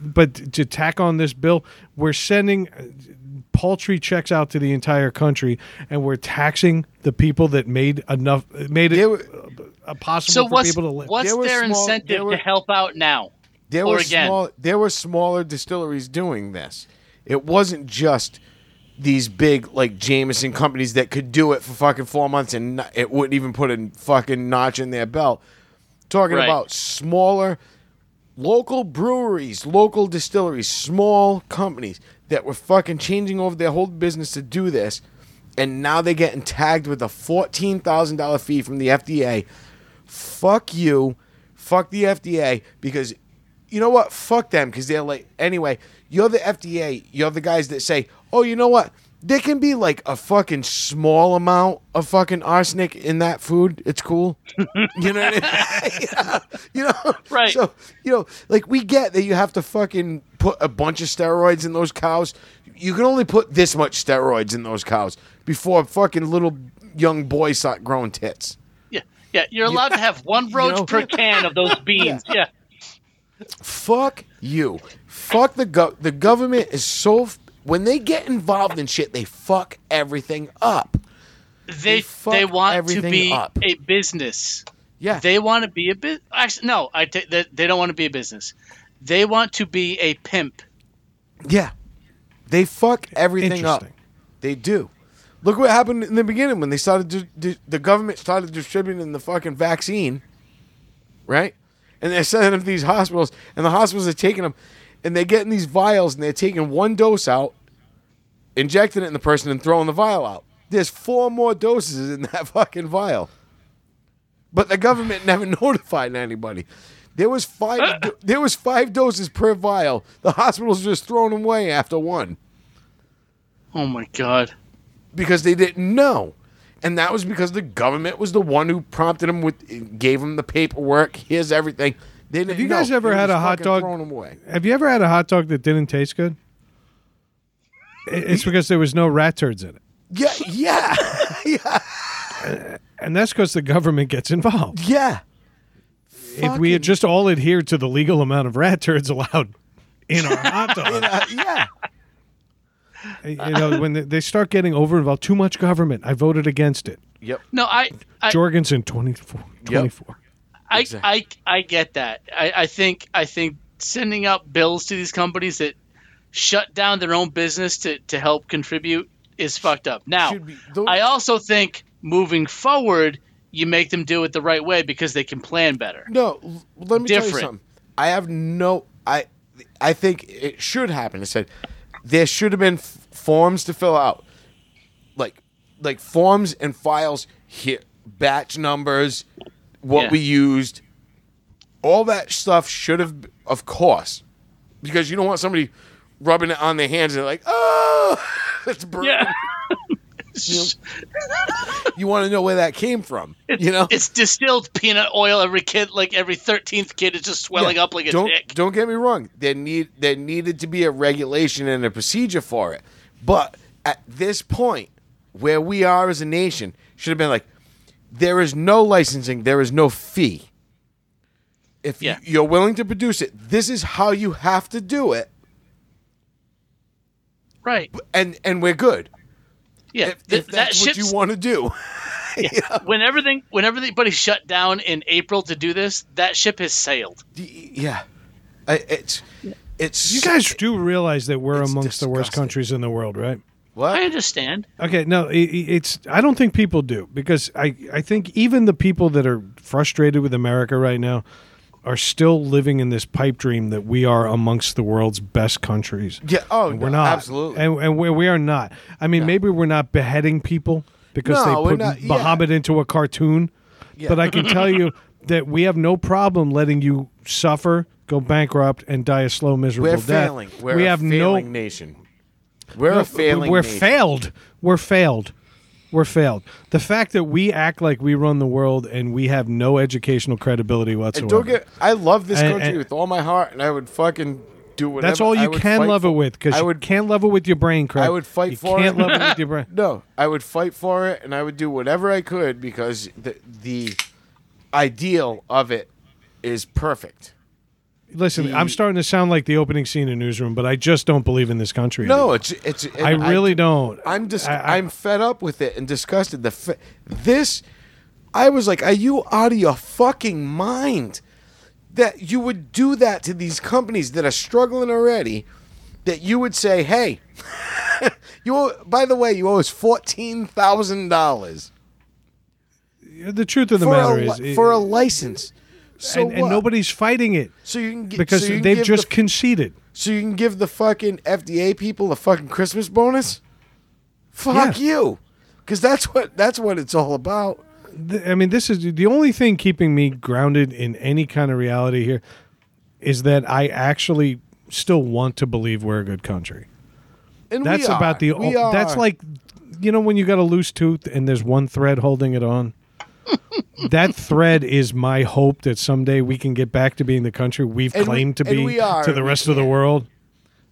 but to tack on this bill, we're sending uh, paltry checks out to the entire country, and we're taxing the people that made enough, made it There were- uh, possible so for what's people to live. what's There their small- incentive there were- to help out now? There or were again. small there were smaller distilleries doing this. It wasn't just these big like Jameson companies that could do it for fucking four months and not, it wouldn't even put a fucking notch in their belt. Talking Right. about smaller local breweries, local distilleries, small companies that were fucking changing over their whole business to do this, and now they're getting tagged with a fourteen thousand dollar fee from the FDA. Fuck you, fuck the FDA because you know what? Fuck them because they're like anyway. You're the FDA. You're the guys that say, oh, you know what? There can be like a fucking small amount of fucking arsenic in that food. It's cool. You know what I mean? Yeah. You know, Right. So you know, like we get that you have to fucking put a bunch of steroids in those cows. You can only put this much steroids in those cows before fucking little young boys start growing tits. Yeah, yeah. You're allowed to have one roach know? per can of those beans. yeah. Fuck you. Fuck the go- the government is so when they get involved in shit, they fuck everything up. They fuck they want to be up. a business. Yeah. They want to be a bit. Actually, no. I they, they don't want to be a business. They want to be a pimp. yeah. They fuck everything up. They do. Look what happened in the beginning when they started to, di- the government started distributing the fucking vaccine, right? And they're sending them to these hospitals, and the hospitals are taking them, and they're getting these vials, and they're taking one dose out, injecting it in the person, and throwing the vial out. There's four more doses in that fucking vial, but the government never notified anybody. There was five. Uh. do- there was five doses per vial. The hospitals just throwing them away after one Oh my god. because they didn't know, and that was because the government was the one who prompted them with, gave them the paperwork. Here's everything. They didn't Have you know. guys ever had a hot dog- Throwing them away. Have you ever had a hot dog that didn't taste good? It's because there was no rat turds in it. Yeah, yeah, yeah, And that's because the government gets involved. yeah. If we had just all adhered to the legal amount of rat turds allowed in our hot dog, Uh, yeah. you know, when they- they start getting over involved, too much government. I voted against it. Yep. No, I I, Jorgensen 24. 24. I. I, I get that. I, I think I think sending out bills to these companies that shut down their own business to, to help contribute is fucked up. Now, those- I also think moving forward, you make them do it the right way because they can plan better. No, let me tell you something. I have no. I I think it should happen. I said there should have been f- forms to fill out, like like forms and files here, batch numbers, what Yeah. we used, all that stuff should have, of course, because you don't want somebody rubbing it on their hands and like, oh, it's burning. Yeah. You want to know where that came from, you know? It's distilled peanut oil. Every kid, like every thirteenth kid, is just swelling Yeah, up like a don't, dick. Don't get me wrong. There need there needed to be a regulation and a procedure for it. But at this point, where we are as a nation, should have been like, there is no licensing, there is no fee. If Yeah. you, you're willing to produce it, this is how you have to do it, Right. and and we're good. Yeah. If, th- if that's what you want to do, when everything when everybody shut down in April to do this, that ship has sailed. yeah, I, it's it's You guys do realize that we're It's amongst the worst countries in the world, right? What I understand. Okay, no, i- i it's. I don't think people do because I, I think even the people that are frustrated with America right now are still living in this pipe dream that we are amongst the world's best countries. Yeah. Oh, And we're no, not. absolutely. and, and we we are not. I mean, maybe we're not beheading people because No, they put not- yeah. Muhammad into a cartoon. But I can tell you that we have no problem letting you suffer, go bankrupt, and die a slow, miserable we're death. failing. We're we a have failing no. nation. We're a failing. We're nation. failed. We're failed. We're failed. The fact that we act like we run the world and we have no educational credibility whatsoever. And don't get. I love this And- country and- with all my heart, and I would fucking do whatever. That's all you can love for- it with because I you would. can't love it with your brain, Craig. I would fight you for can't it. love it with your brain. No, I would fight for it, and I would do whatever I could because the the ideal of it is perfect. Listen, The- I'm starting to sound like the opening scene in Newsroom, but I just don't believe in this country. No, anymore. it's it's. I really don't. I'm just. I- I- I'm fed up with it and disgusted. The fa- this, I was like, are you out of your fucking mind? That you would do that to these companies that are struggling already. That you would say, hey, you. Owe, by the way, you owe us fourteen thousand dollars the truth of the for matter a is, for a license. So and, and nobody's fighting it So you can get because so you can they've just the, conceded. so you can give the fucking FDA people a fucking Christmas bonus. Fuck Yeah. you, because that's what that's what it's all about. Th- I mean, this is the only thing keeping me grounded in any kind of reality here is that I actually still want to believe we're a good country. And That's about the. We That's are. like, you know, when you got a loose tooth and there's one thread holding it on. That thread is my hope that someday we can get back to being the country we've And we- claimed to be to the we rest of the world.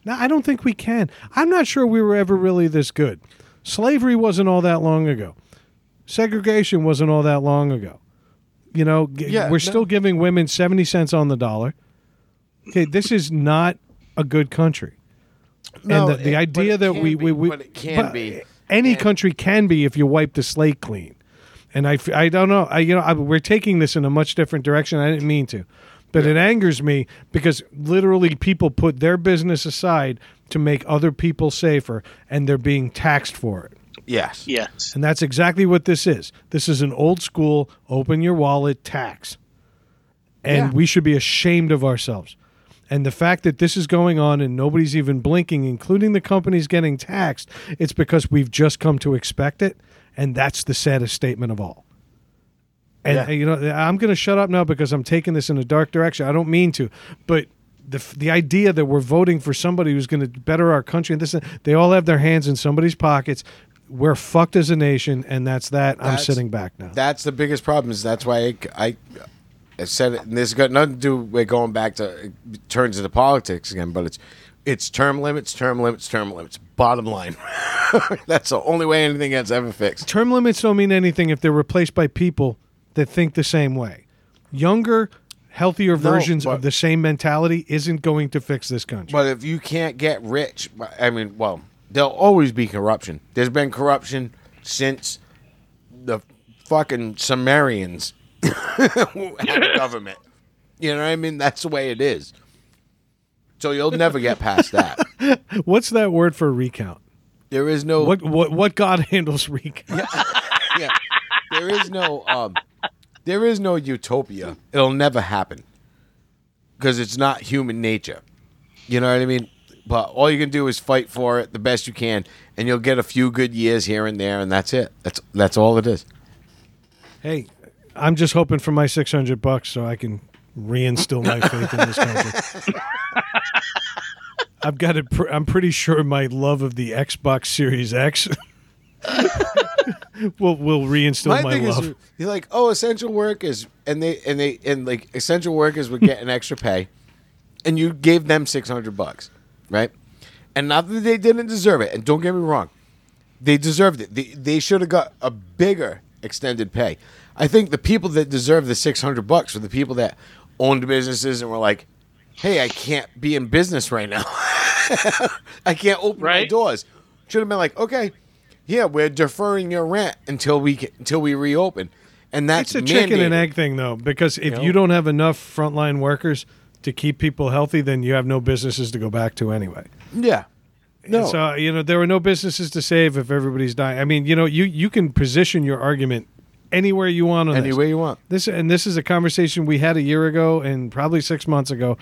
No, I don't think we can. I'm not sure we were ever really this good. Slavery wasn't all that long ago. Segregation wasn't all that long ago. You know, Yeah, we're no. still giving women 70 cents on the dollar. Okay, this is not a good country. No, and the, the it- idea that we, be, we, we but it can but be. any And- country can be if you wipe the slate clean. And I, I don't know. I, you know, I, we're taking this in a much different direction. I didn't mean to, but it angers me because literally people put their business aside to make other people safer, and they're being taxed for it. Yes. Yes. And that's exactly what this is. This is an old school open your wallet tax. And Yeah. we should be ashamed of ourselves. And the fact that this is going on and nobody's even blinking, including the companies getting taxed, it's because we've just come to expect it. And that's the saddest statement of all. And Yeah. you know, I'm going to shut up now because I'm taking this in a dark direction. I don't mean to, but the the idea that we're voting for somebody who's going to better our country and this they all have their hands in somebody's pockets. We're fucked as a nation, and that's that. I'm sitting back now. That's the biggest problem. Is that's why I, I, said it. And this has got nothing to do with going back to turns into politics again. But it's it's term limits, term limits, term limits. Bottom line, that's the only way anything gets ever fixed. Term limits don't mean anything if they're replaced by people that think the same way. Younger, healthier versions but- of the same mentality isn't going to fix this country. But if you can't get rich, I mean, well, there'll always be corruption. There's been corruption since the fucking Sumerians had a government. You know what I mean? That's the way it is. So you'll never get past that. What's that word for recount? There is no What what what God handles recount? yeah. There is no um there is no utopia. It'll never happen. Cuz it's not human nature. You know what I mean? But all you can do is fight for it the best you can and you'll get a few good years here and there and that's it. That's that's all it is. Hey, I'm just hoping for my 600 bucks so I can reinstill my faith in this country. I've got it. Pr- I'm pretty sure my love of the Xbox Series X will will reinstill my, My love. is you're like, "Oh, essential workers and they and they and like essential workers would get an extra pay and you gave them 600 bucks, right? And not that they didn't deserve it, and don't get me wrong. They deserved it. They, they should have got a bigger extended pay. I think the people that deserve the 600 bucks are the people that owned businesses and were like, "Hey, I can't be in business right now. I can't open my doors." Should have been like, "Okay, yeah, we're deferring your rent until we get, until we reopen." And that's It's a chicken and egg thing, though, because if know? you don't have enough frontline workers to keep people healthy, then you have no businesses to go back to anyway. Yeah. No. So you know there were no businesses to save if everybody's dying. I mean, you know, you you can position your argument anywhere you want on Any this. you want. This and this is a conversation we had a year ago and probably six months ago.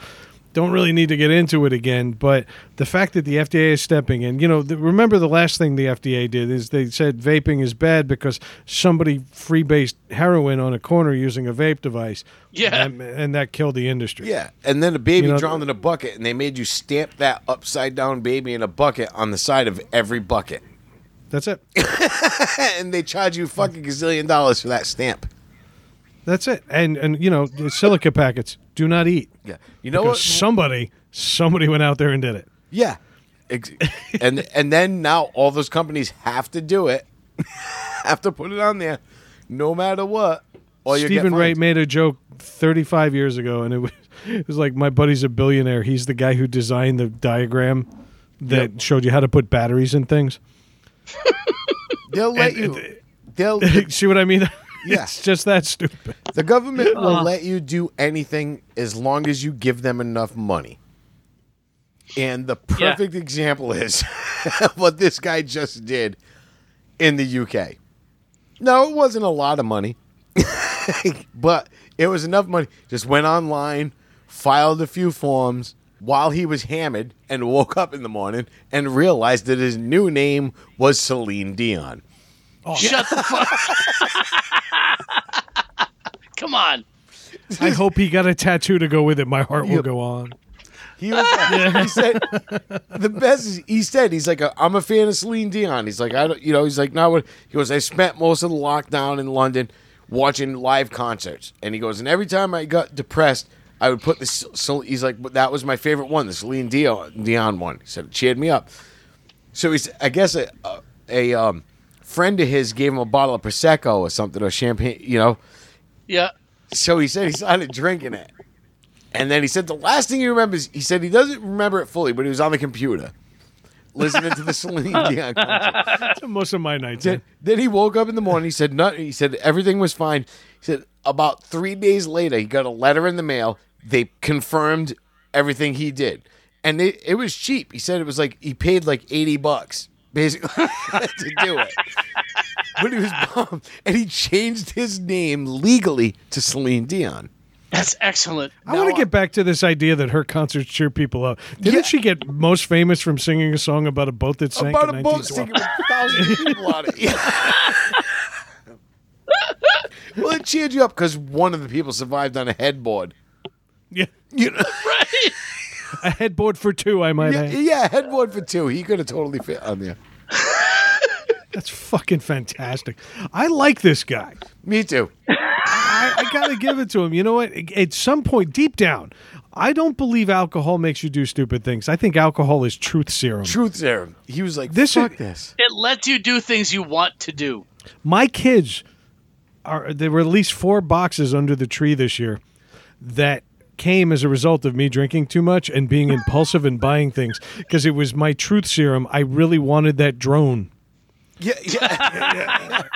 Don't really need to get into it again, but the fact that the FDA is stepping in, you know, the, remember the last thing the FDA did is they said vaping is bad because somebody freebased heroin on a corner using a vape device. Yeah. and, and that killed the industry. Yeah, and then a baby You know- drowned in a bucket, and they made you stamp that upside down baby in a bucket on the side of every bucket, That's it. and they charge you fucking gazillion dollars for that stamp. That's it. And and you know, the silica packets do not eat. Yeah, you know because what? somebody somebody went out there and did it. Yeah, Ex- and and then now all those companies have to do it, have to put it on there, no matter what. Or you get Steven Wright fined. made a joke 35 years ago, and it was it was like my buddy's a billionaire. He's the guy who designed the diagram that showed you how to put batteries in things. They'll let and- you. They'll See what I mean? Yeah. it's just that stupid. The government will let you do anything as long as you give them enough money. And the Yeah. perfect example is what this guy just did in the UK. No, it wasn't a lot of money, but it was enough money. Just went online, filed a few forms while he was hammered, and woke up in the morning and realized that his new name was Celine Dion. Oh. Shut the fuck. Come on. I hope he got a tattoo to go with it. My heart will go on. He was. he said the best. Is, he said he's like, i I'm a fan of Celine Dion. He's like, I don't, you know, he's like, not what he goes. I spent most of the lockdown in London watching live concerts, and he goes, and every time I got depressed, I would put this. So he's like, but that was my favorite one, the Celine Dion Dion one. He said it cheered me up. So he's, I guess, a, a, a um, friend of his gave him a bottle of prosecco or something or champagne, you know. Yeah. So he said he started drinking it. And then he said the last thing he remembers, he said he doesn't remember it fully, but he was on the computer listening to the Celine Dion concert. Most of my nights. Then, then he woke up in the morning. He said nothing. He said everything was fine. He said about three days later, he got a letter in the mail. They confirmed everything he did, and it, it was cheap. He said it was like he paid like eighty bucks basically to do it. But he was bummed, and he changed his name legally to Celine Dion. That's excellent. I want to get back to this idea that her concerts cheer people up. Didn't Yeah. she get most famous from singing a song about a boat that sank About in a boat 1912? sinking with thousands of people on it. Yeah. Well, it cheered you up because one of the people survived on a headboard. Yeah. You know, Right. A headboard for two, I might yeah, add. yeah, headboard for two. He could have totally fit on there. That's fucking fantastic. I like this guy. Me too. I, I got to give it to him. You know what? At some point, deep down, I don't believe alcohol makes you do stupid things. I think alcohol is truth serum. Truth serum. He was like, This "Fuck is- this." It lets you do things you want to do. My kids are there were at least four boxes under the tree this year that came as a result of me drinking too much and being impulsive and buying things because it was my truth serum. I really wanted that drone. Yeah, yeah.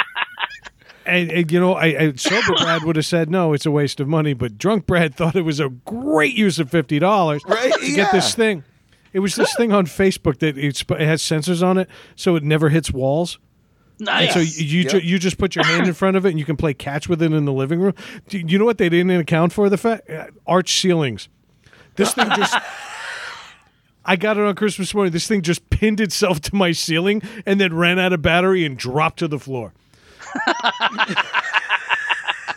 And, and, you know, I, I sober Brad would have said no, it's a waste of money, but drunk Brad thought it was a great use of fifty dollars Right, to get this thing. It was this thing on Facebook that it's, it has sensors on it, so it never hits walls. Nice. So you you, ju- Yep. you just put your hand in front of it and you can play catch with it in the living room. Do you know what they didn't account for? The fact uh, arch ceilings. This thing just. I got it on Christmas morning. This thing just pinned itself to my ceiling and then ran out of battery and dropped to the floor.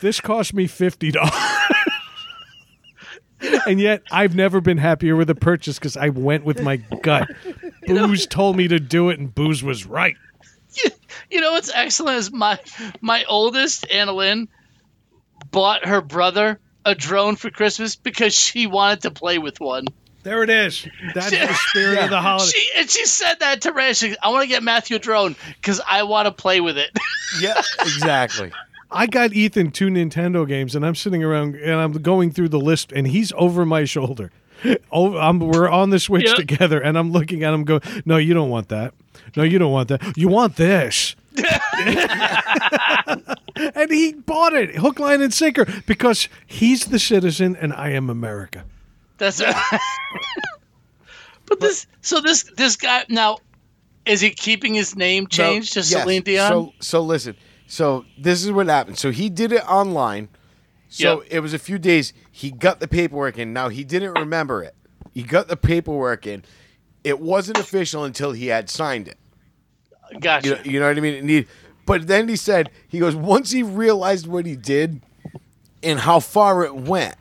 this cost me fifty dollars. and yet I've never been happier with a purchase because I went with my gut. Booze told me to do it, and Booze was right. you know what's excellent is my my oldest Annalyn bought her brother a drone for Christmas because she wanted to play with one. There it is. That's the spirit of the holiday. She and she said that to Ray. She, I want to get Matthew a drone because I want to play with it. yeah, exactly. I got Ethan two Nintendo games, and I'm sitting around and I'm going through the list, and he's over my shoulder. Oh, I'm, we're on the Switch Yep. together, and I'm looking at him, going, "No, you don't want that. No, you don't want that. You want this." and he bought it, hook, line, and sinker, because he's the citizen, and I am America. That's but this so this this guy now is he keeping his name changed to yes. Celine Dion? So, so listen. So this is what happened. So he did it online. So Yep. it was a few days. He got the paperwork in. Now he didn't remember it. He got the paperwork in. It wasn't official until he had signed it. gotcha. You know, you know what I mean? And he, but then he said he goes once he realized what he did and how far it went.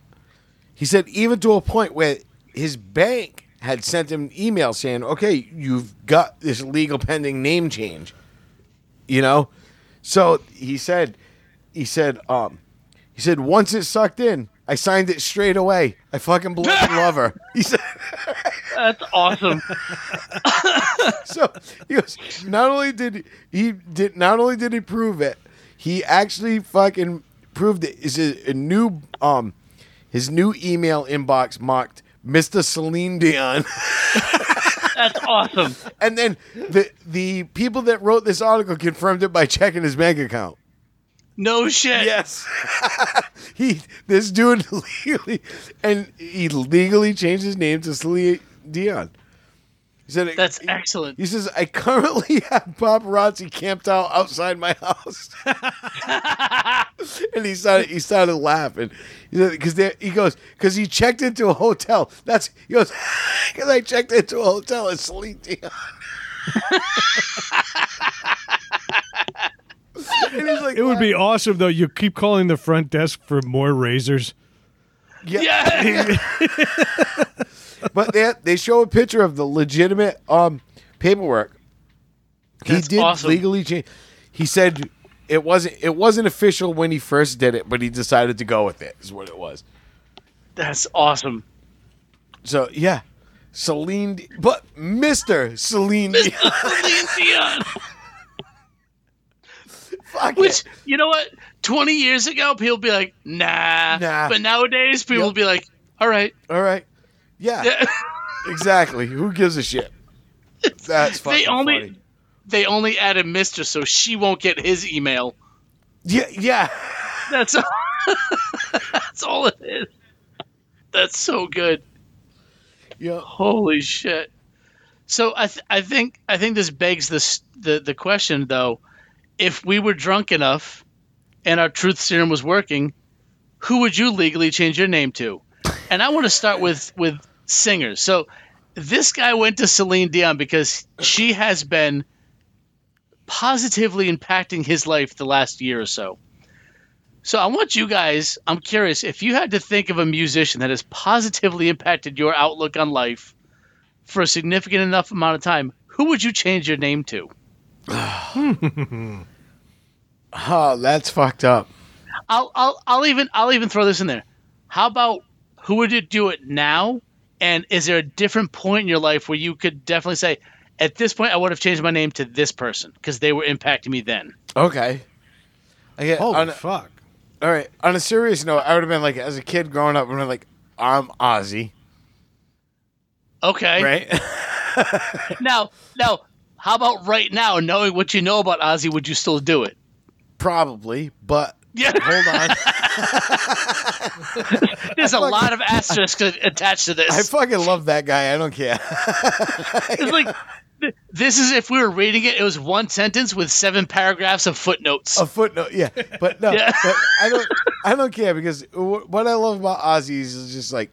He said even to a point where his bank had sent him an email saying, "Okay, you've got this legal pending name change." You know, so he said, he said, um, he said once it sucked in, I signed it straight away. I fucking love her. He said. That's awesome. so he goes. Not only did he, did, not only did he prove it, he actually fucking proved it. Is a, a new um, his new email inbox mocked Mr. Celine Dion, That's awesome. and then the the people that wrote this article confirmed it by checking his bank account. No shit. Yes, he this dude legally, and he legally changed his name to Celine Dion. He said That's he- excellent. He says, I currently have paparazzi camped out outside my house. and he started he started laughing. Because he goes, because he checked into a hotel. That's he goes, because I checked into a hotel at Celine Dion. and he's like, It would be awesome though. You keep calling the front desk for more razors. yeah. Yeah. But they they show a picture of the legitimate um paperwork. That's he did awesome. legally change. He said it wasn't it wasn't official when he first did it, but he decided to go with it. Is what it was. That's awesome. So yeah, Celine, D- but Mister Celine, Dion, Celine Dion. fuck Which it. you know what? Twenty years ago, people be like, "Nah." Nah. But nowadays, people Yep. be like, "All right." All right, yeah, exactly. Who gives a shit? That's fucking they only funny. they only added Mister, so she won't get his email. Yeah, yeah. That's that's all it is. That's so good. Yeah. Holy shit! So I th- I think I think this begs this the the question though: if we were drunk enough and our truth serum was working, who would you legally change your name to? And I want to start with with singers. So this guy went to Celine Dion because she has been positively impacting his life the last year or so. So I want you guys. I'm curious if you had to think of a musician that has positively impacted your outlook on life for a significant enough amount of time. Who would you change your name to? Oh, that's fucked up. I'll I'll I'll even I'll even throw this in there. How about who would you do it now? And is there a different point in your life where you could definitely say, at this point, I would have changed my name to this person because they were impacting me then. Okay. I get, Holy on, fuck. all right. On a serious note, I would have been like, as a kid growing up, I would have been like, I'm Ozzy, Okay. right? Now, now, how about right now, knowing what you know about Ozzy, would you still do it? Probably, but Yeah. hold on. There's a lot of asterisks attached to this. I fucking love that guy. I don't care. It's like this is if we were reading it, it was one sentence with seven paragraphs of footnotes. a footnote, yeah, but no, Yeah. but I don't, I don't care because wh- what I love about Ozzy is just like,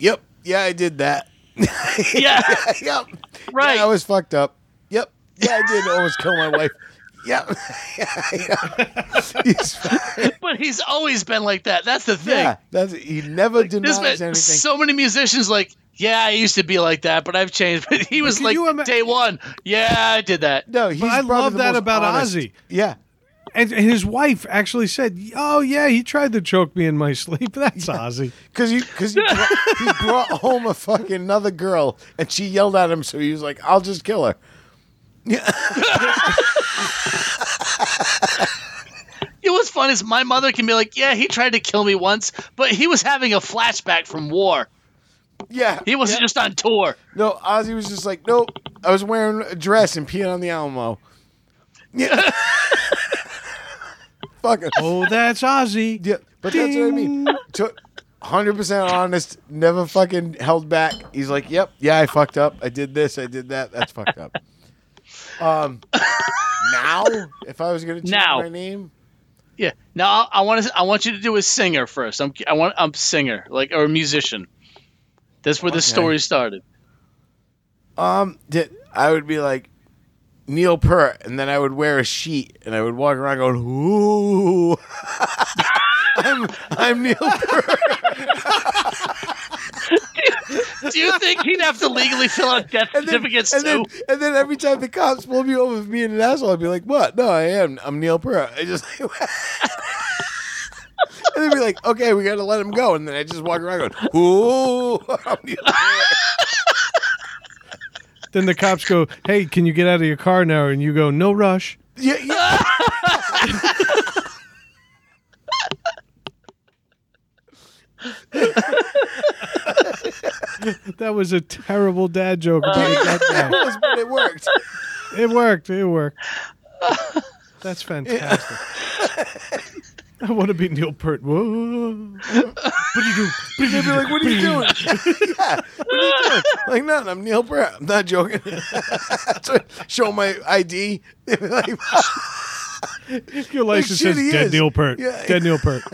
yep, yeah, I did that. yeah, yep, right. Yeah, I was fucked up. Yep, yeah, I did almost kill my wife. Yep, yeah, yeah. He's- but he's always been like that. That's the thing. yeah, that's he never There's denies been anything. so many musicians like, yeah, I used to be like that, but I've changed. But he was can like ima- day one. Yeah, I did that. no, he's I love that about honest- Ozzy. Yeah, And, and his wife actually said, "Oh yeah, he tried to choke me in my sleep." That's Ozzy. because you because he, brought- he brought home a fucking another girl and she yelled at him, so he was like, "I'll just kill her." It was fun is my mother can be like, yeah, he tried to kill me once, but he was having a flashback from war. Yeah, He wasn't just on tour. No, Ozzy was just like, nope. I was wearing a dress and peeing on the Alamo. Yeah. Fucking. Oh, that's Ozzy. Yeah, but that's what I mean. To- 100% honest, never fucking held back. He's like, yep, yeah, I fucked up. I did this, I did that. That's fucked up. Um, now, if I was going to change Now. my name, Yeah. Now I, I want to. I want you to do a singer first. I'm. I want. I'm singer, like or a musician. That's where the story started. um, did, I would be like Neil Peart, and then I would wear a sheet, and I would walk around going, ooh. I'm, I'm Neil Peart. Do you think he'd have to legally fill out death And then, certificates and, too? then, and then every time the cops pull me over for being an asshole, I'd be like, "What? No, I am. I'm Neil Peart." I just and they'd be like, "Okay, we got to let him go," and then I just walk around going, "Ooh, I'm Neil Then the cops go, "Hey, can you get out of your car now?" And you go, "No rush." Yeah, yeah. That was a terrible dad joke dead guy. Almost, but it worked. It worked. It worked. That's fantastic. I want to be Neil Peart. Whoa. What do you do? They'd be like, "What are you doing?" yeah, what are you doing? Like, nothing. I'm Neil Peart. I'm not joking. Show my ID. They'd be like, Your license shit, says Dead is. Neil Peart. Yeah. Dead Neil Peart.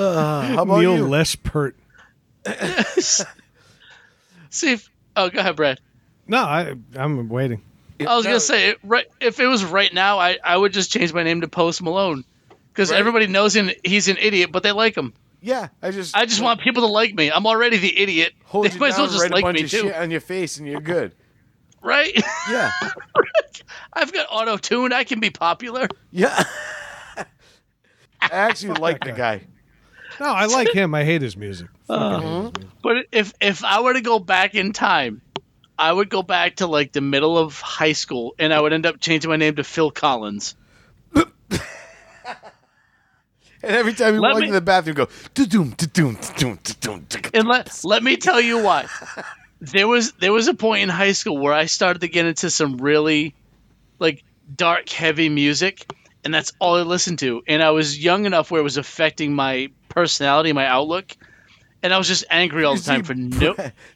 Uh, "How about Neil you?" less Peart. See if. Oh, go ahead, Brad. No, I, I'm waiting. I was No. gonna say, right, if it was right now, I, I would just change my name to Post Malone, because Right. everybody knows him. He's an idiot, but they like him. Yeah, I just I just want people to like me. I'm already the idiot. hold they you might as well just write a like bunch me of too, shit on your face, and you're good. right? Yeah, I've got auto tune. I can be popular. yeah. I actually like the guy. No, I like him. I hate his music. Fucking hate his uh-huh. music. But if if I were to go back in time, I would go back to like the middle of high school, and I would end up changing my name to Phil Collins. And every time you Let walk me- into the bathroom, go da-doom, da-doom, da-doom, da-doom, da-doom. And let let me tell you why. There was there was a point in high school where I started to get into some really like dark heavy music and that's all I listened to and I was young enough where it was affecting my personality, my outlook. And I was just angry all the time for no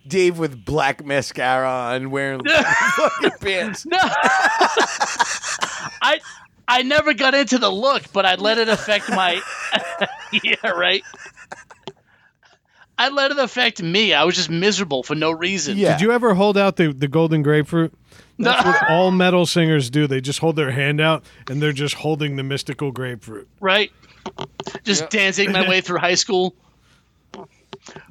Dave with black mascara on, wearing fucking pants. No. I I never got into the look, but I let it affect my Yeah, right. I let it affect me. I was just miserable for no reason. Yeah. Did you ever hold out the, the golden grapefruit? That's what all metal singers do. They just hold their hand out and they're just holding the mystical grapefruit. right? Just Yeah. dancing my way through high school.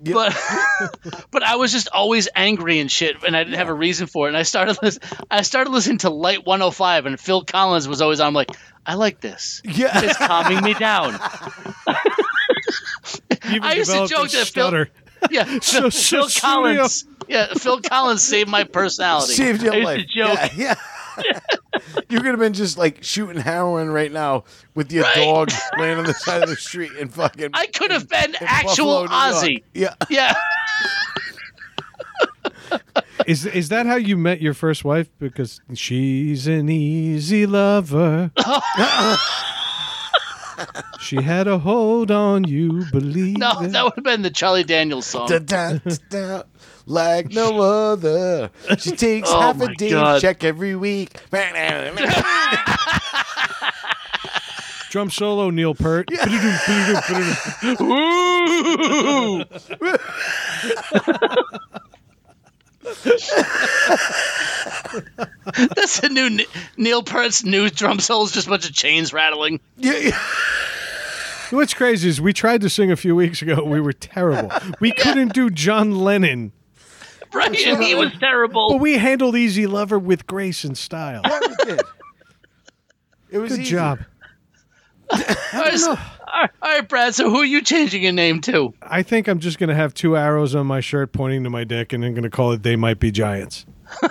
Yeah. But but I was just always angry and shit, and I didn't have a reason for it. And I started lis- I started listening to Light 105, and Phil Collins was always on. I'm like, I like this. Yeah. It's calming me down. I used to joke that Phil- stutter. Yeah, So- Phil, so Phil Collins. Yeah, Phil Collins saved my personality. Saved your life. to joke. Yeah. yeah. you could have been just like shooting heroin right now with your Right. dog laying on the side of the street and fucking. I could have been in actual Buffalo, Ozzy. Yeah. Yeah. Is is that how you met your first wife? Because she's an easy lover. She had a hold on you, believe No, it. that would have been the Charlie Daniels song. Da, da, da, da, like no other. She takes Oh half a day God. check every week. Drum solo, Neil Peart. Ooh. That's a new Neil Peart's new drum solo. is Just a bunch of chains rattling. yeah, yeah. What's crazy is we tried to sing a few weeks ago. We were terrible. We couldn't do John Lennon, Right, and he was terrible. but we handled Easy Lover with grace and style. Yeah, we did. It was Good easy. job. All right, so- all right, all right, Brad. So who are you changing your name to? I think I'm just going to have two arrows on my shirt pointing to my dick, and I'm going to call it "They Might Be Giants."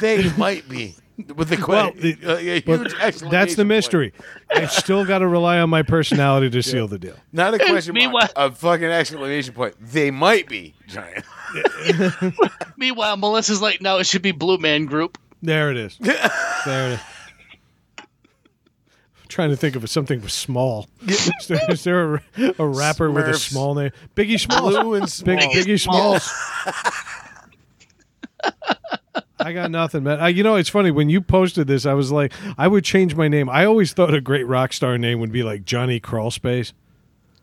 They might be with the Well, que- the- uh, huge that's the mystery. I've still got to rely on my personality to seal the deal. Not a question mark. Meanwhile- A fucking exclamation point. They might be giant. Meanwhile, Melissa's like, no, it should be Blue Man Group. There it is. There it is. I'm trying to think of something with small. Is there, is there a, a rapper with a small name? Biggie Smalls. Blue and small. Big, Biggie Smalls. I got nothing, man. I, you know, it's funny when you posted this. I was like, I would change my name. I always thought a great rock star name would be like Johnny Crawlspace.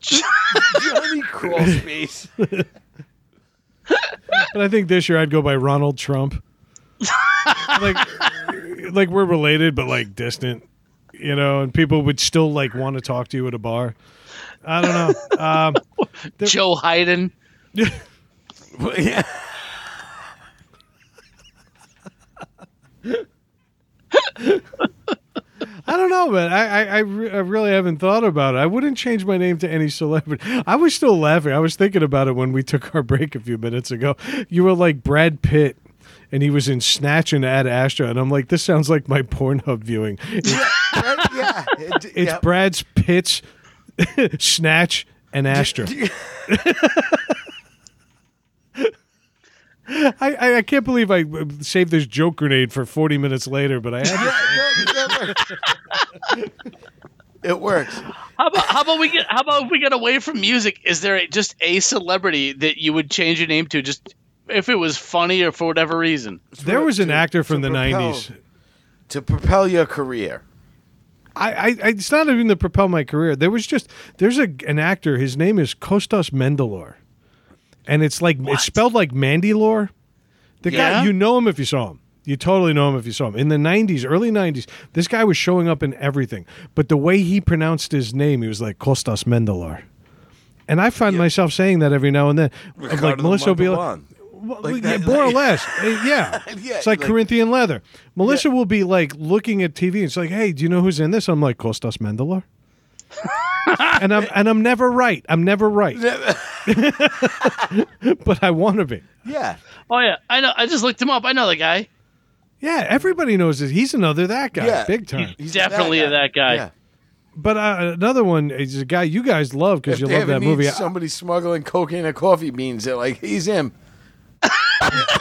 Johnny Crawlspace. But I think this year I'd go by Ronald Trump. like, like we're related, but like distant, you know. And people would still like want to talk to you at a bar. I don't know. Um, Joe Hayden. yeah. I don't know, man. I I, I, re- I really haven't thought about it. I wouldn't change my name to any celebrity. I was still laughing. I was thinking about it when we took our break a few minutes ago. You were like Brad Pitt. And he was in Snatch and Ad Astra, and I'm like, this sounds like my Pornhub viewing. It's, Right? Yeah. It, it's yeah. Brad's pitch, Snatch and Astra. I, I, I can't believe I uh, saved this joke grenade for 40 minutes later, but I had to. it works. How about how about we get how about if we get away from music? Is there a, just a celebrity that you would change your name to, just if it was funny or for whatever reason? There was an actor from to the propel- 90s. To propel your career. I, I, it's not even to propel my career. There was just there's a an actor. His name is Kostas Mendelor, and it's like it's spelled like Mandylore. The guy you know him if you saw him. You totally know him if you saw him. In the '90s, early '90s, this guy was showing up in everything. But the way he pronounced his name, he was like Kostas Mendelor. And I find myself saying that every now and then. Ricardo like Melissa will be like, Montalban. Well, Like yeah, that, more or less. Yeah. Yeah, It's like, like- Corinthian leather. Melissa will be like looking at TV and it's like, hey, do you know who's in this? I'm like, Kostas Mendelor. and I'm and I'm never right. I'm never right. but I want to be. Yeah. Oh yeah, I know. I just looked him up. I know the guy. Yeah, everybody knows this. He's another that guy, Yeah. big time. He's Definitely that guy. Yeah. But uh, another one is a guy you guys love because you love that movie. Somebody smuggling cocaine or coffee beans. They're like, he's him.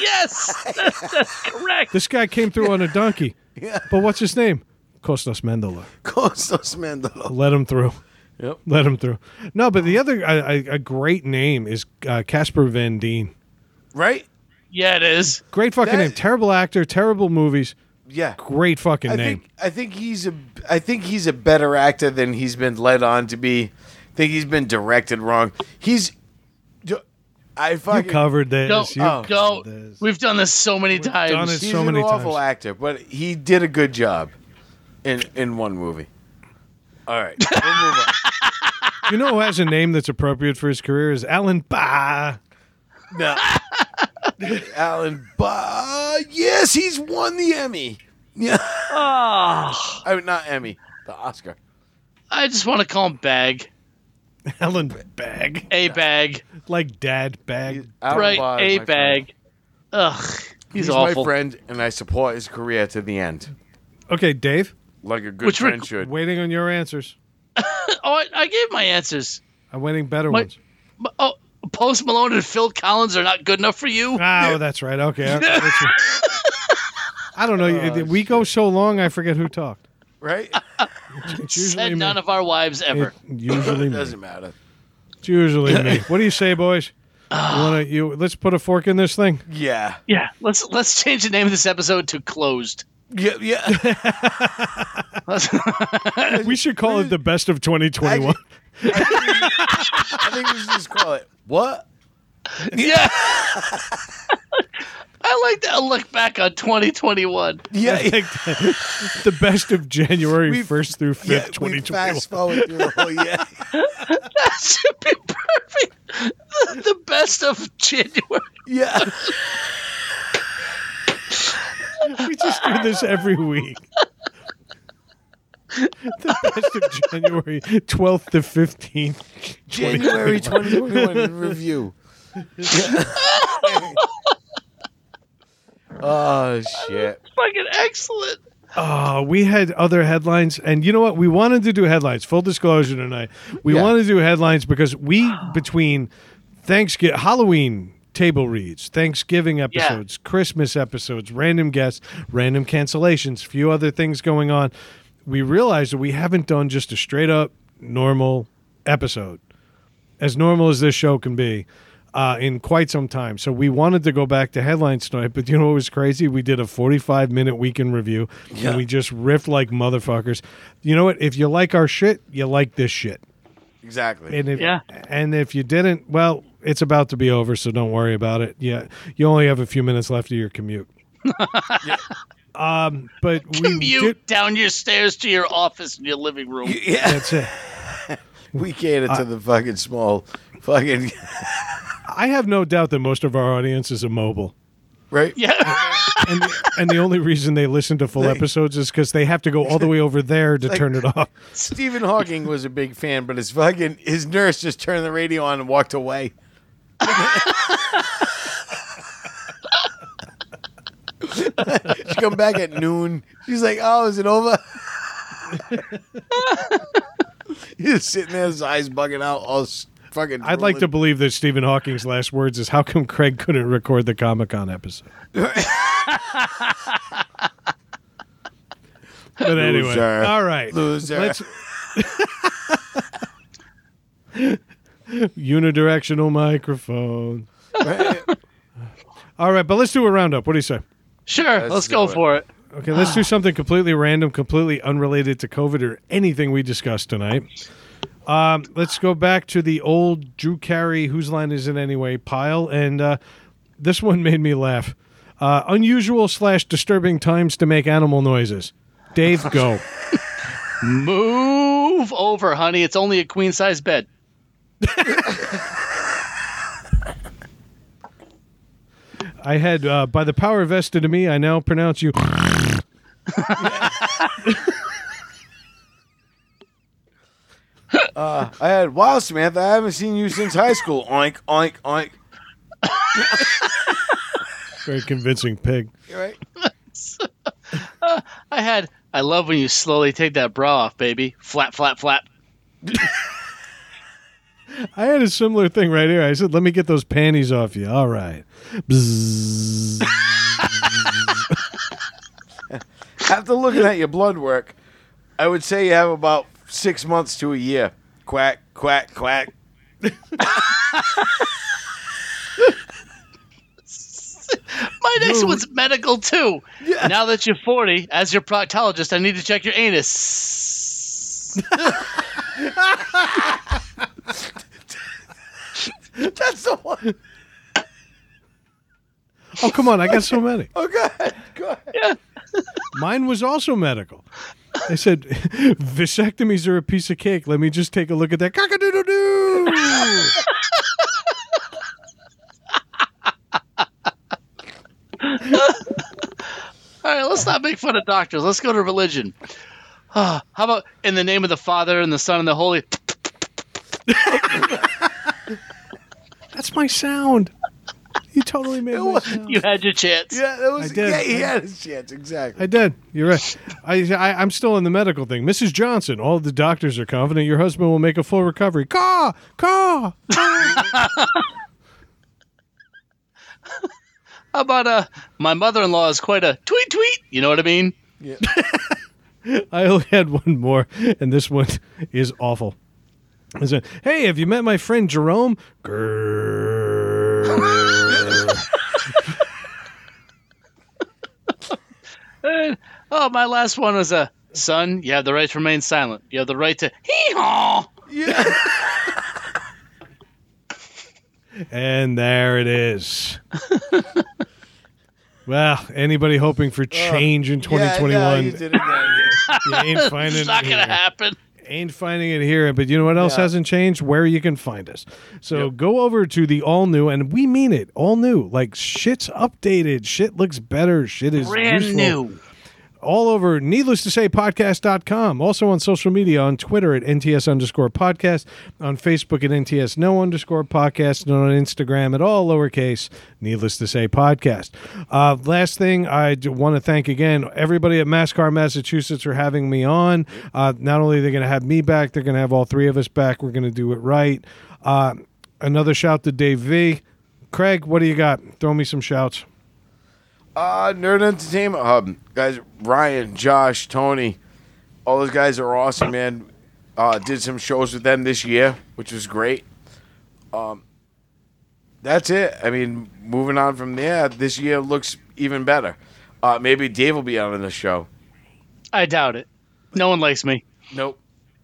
Yes, that's, that's correct. This guy came through on a donkey. Yeah. But what's his name? Kostas Mendelor. Kostas Mandela. Let him through. Yep. Let him through. No, but the other a, a, a great name is uh, Casper Van Dien. Right? Yeah, it is. Great fucking That- name. Terrible actor. Terrible movies. Yeah. Great fucking I name. think I think he's a I think he's a better actor than he's been led on to be I think he's been directed wrong. He's. I You covered this. Go, You Oh. go. this. We've done this so many times. done it He's so an awful times. actor, but he did a good job in in one movie. All right, we'll move on. You know who has a name that's appropriate for his career is Alan Ba. No. Alan Ba. Yes, he's won the Emmy. Yeah. Ah, I mean, not Emmy, the Oscar. I just want to call him Bag. Alan Bag. A Bag. Like dad bag. Alan right, Ba is A my friend. Bag. Ugh, he's, He's awful. my friend, and I support his career to the end, Okay, Dave, like a good Which friend rec- should. waiting on your answers. Oh, I, I gave my answers. I'm waiting better My- ones. But- Oh, Post Malone and Phil Collins are not good enough for you. Ah, oh, that's right. Okay. okay, that's right. I don't know. Oh, we go so long, I forget who talked. right? It's usually Said me. none of our wives ever. It- usually me. Doesn't matter. It's usually me. What do you say, boys? You want to? You let's put a fork in this thing. Yeah. yeah, let's let's change the name of this episode to Closed. Yeah. Yeah. We should call it the best of 2021. I think we should just call it what? yeah. I like to look back on 2021. Yeah. I the, the best of January We- 1st through 5th, yeah, we 2021. fast forward through the whole year. That should be perfect. The best of January. Yeah. We just do this every week. the best of January 12th to 15th. January 2021 in review. Oh shit! Fucking excellent. Oh, we had other headlines, and you know what? We wanted to do headlines. Full disclosure tonight, we Yeah. wanted to do headlines because we between Thanksgiving, Halloween table reads, Thanksgiving episodes, Christmas episodes, random guests, random cancellations, few other things going on. We realized that we haven't done just a straight up normal episode, as normal as this show can be. Uh, in quite some time. So we wanted to go back to headlines tonight, but you know what was crazy? We did a 45 minute weekend review Yeah. and we just riffed like motherfuckers. You know what? If you like our shit, you like this shit. Exactly. And if, Yeah. and if you didn't, well, it's about to be over, so don't worry about it. Yeah, you only have a few minutes left of your commute. Um, but we Commute did. down your stairs to your office in your living room. yeah, That's it. we cater to the fucking small, fucking I have no doubt that most of our audience is immobile. right. Yeah. and and the only reason they listen to full They- episodes is because they have to go all the way over there to turn it off. Stephen Hawking was a big fan, but his fucking his nurse just turned the radio on and walked away. she come back at noon. She's like, "Oh, is it over?" He's sitting there, his eyes bugging out, all s- fucking. I'd like to believe that Stephen Hawking's last words is, "How come Craig couldn't record the Comic Con episode?" But anyway, Loser. all right, Loser. Let's unidirectional microphone. All right, but let's do a roundup. What do you say? Sure. Let's, do go it. for it. Okay, let's do something completely random, completely unrelated to COVID or anything we discussed tonight. Um, let's go back to the old Drew Carey, whose line is it anyway, pile. And uh, this one made me laugh. Uh, unusual slash disturbing times to make animal noises. Dave, go. Move over, honey. It's only a queen size bed. I had, uh, by the power vested in me, I now pronounce you. Uh, I had wow, Samantha. I haven't seen you since high school. Oink, oink, oink. Very convincing pig. You're right? I had. I love when you slowly take that bra off, baby. Flap, flap, flap. I had a similar thing right here. I said, let me get those panties off you. All right. Bzzz. After looking at your blood work, I would say you have about six months to a year. Quack, quack, quack. My next one's medical too. Now that you're 40, as your proctologist, I need to check your anus. That's the one. Oh, come on. I got so many. Oh, go ahead. Go ahead. Mine was also medical. They said vasectomies are a piece of cake. Let me just take a look at that. Cock-a-doodle-doo. All right, let's not make fun of doctors. Let's go to religion. Ah, how about in the name of the Father and the Son and the Holy? That's my sound. You totally made it. was- You had your chance. Yeah, that was. I did. Yeah, he had his chance. Exactly. I did. You're right. I, I I'm still in the medical thing. Mrs. Johnson, all the doctors are confident your husband will make a full recovery. Caw, caw. How about uh, my mother-in-law is quite a tweet tweet. You know what I mean? Yeah. I only had one more, and this one is awful. I said, "Hey, have you met my friend Jerome?" Grrr. Eh, oh, my last one was a son. You have the right to remain silent. You have the right to hee haw. Yeah. and there it is. well, anybody hoping for change in Yeah, no, 2021? you did it again. you ain't finding It's not it gonna here. happen. Ain't finding it here, but you know what else Yeah. hasn't changed? Where you can find us. So go over to the all new, and we mean it, all new. Like shit's updated, shit looks better, shit is Brand useful. new. All over needless to say podcast.com also on social media on twitter at nts underscore podcast on facebook at nts no underscore podcast and on instagram at all lowercase needless to say podcast. Uh, last thing i want to thank again everybody at mascar massachusetts for having me on. Uh, not only are they going to have me back they're going to have all three of us back. We're going to do it right. Uh, another shout to dave v. Craig what do you got? Throw me some shouts Uh, Nerd Entertainment Hub. Guys, Ryan, Josh, Tony, all those guys are awesome, man. Uh, did some shows with them this year, which was great. Um, that's it. I mean, moving on from there, this year looks even better. Uh, maybe Dave will be on the show. I doubt it. No one likes me Nope.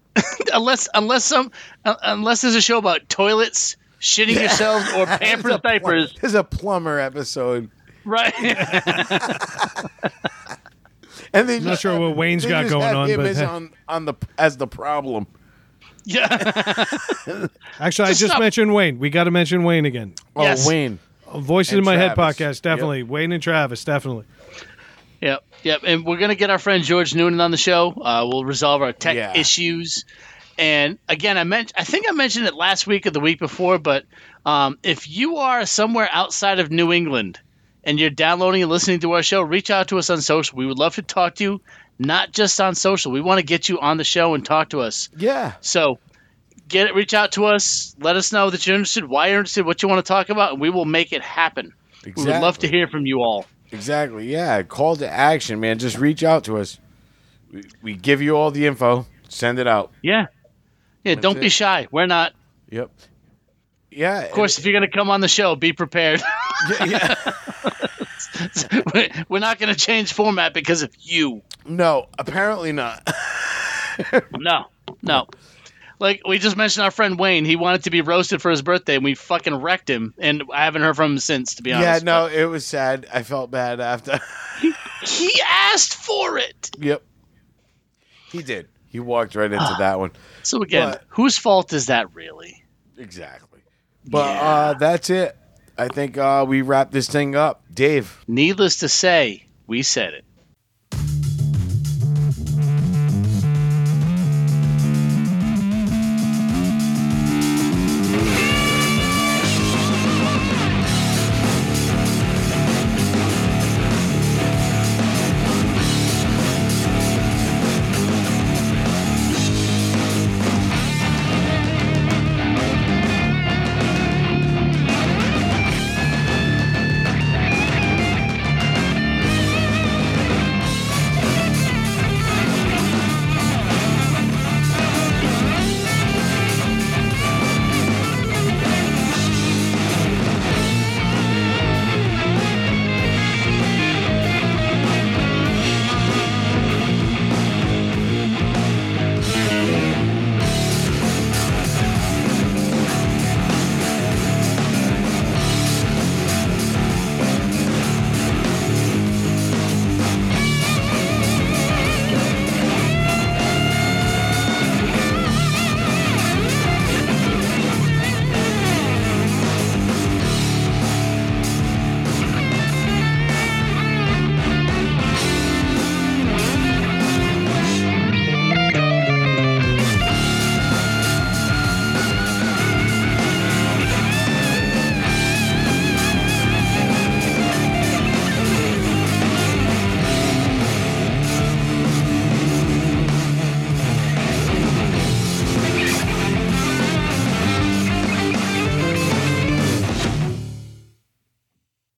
unless unless some uh, unless there's a show about toilets, shitting yourselves, or Pampers diapers. There's a plumber episode. Right. And they I'm not sure what Wayne's they got just going have on, him but as on, on the as the problem. yeah. Actually, I Just just stop. mentioned Wayne. We got to mention Wayne again. Oh, Yes. Wayne. Voices And in My Head podcast, definitely. Wayne and Travis, definitely. Yep, yep. And we're gonna get our friend George Noonan on the show. Uh, we'll resolve our tech Yeah. issues. And again, I meant I think I mentioned it last week or the week before, but um, if you are somewhere outside of New England and you're downloading and listening to our show, reach out to us on social. We would love to talk to you, not just on social. We want to get you on the show and talk to us. Yeah. So get it, reach out to us. Let us know that you're interested, why you're interested, what you want to talk about, and we will make it happen. We would love to hear from you all. Exactly. Yeah. Call to action, man. Just reach out to us. We, we give you all the info. Send it out. Yeah. Yeah, don't be shy. We're not. Yep. Yeah. Of course, if you're going to come on the show, be prepared. yeah. We're not going to change format because of you. No, apparently not. No, no. Like we just mentioned, our friend Wayne, he wanted to be roasted for his birthday, and we fucking wrecked him. And I haven't heard from him since, to be honest. yeah. No, it was sad. I felt bad after. he asked for it. yep. He did. He walked right into that one. So again, But- whose fault is that really? Exactly. But Yeah. uh, that's it. I think uh, we wrap this thing up. Dave. Needless to say, we said it.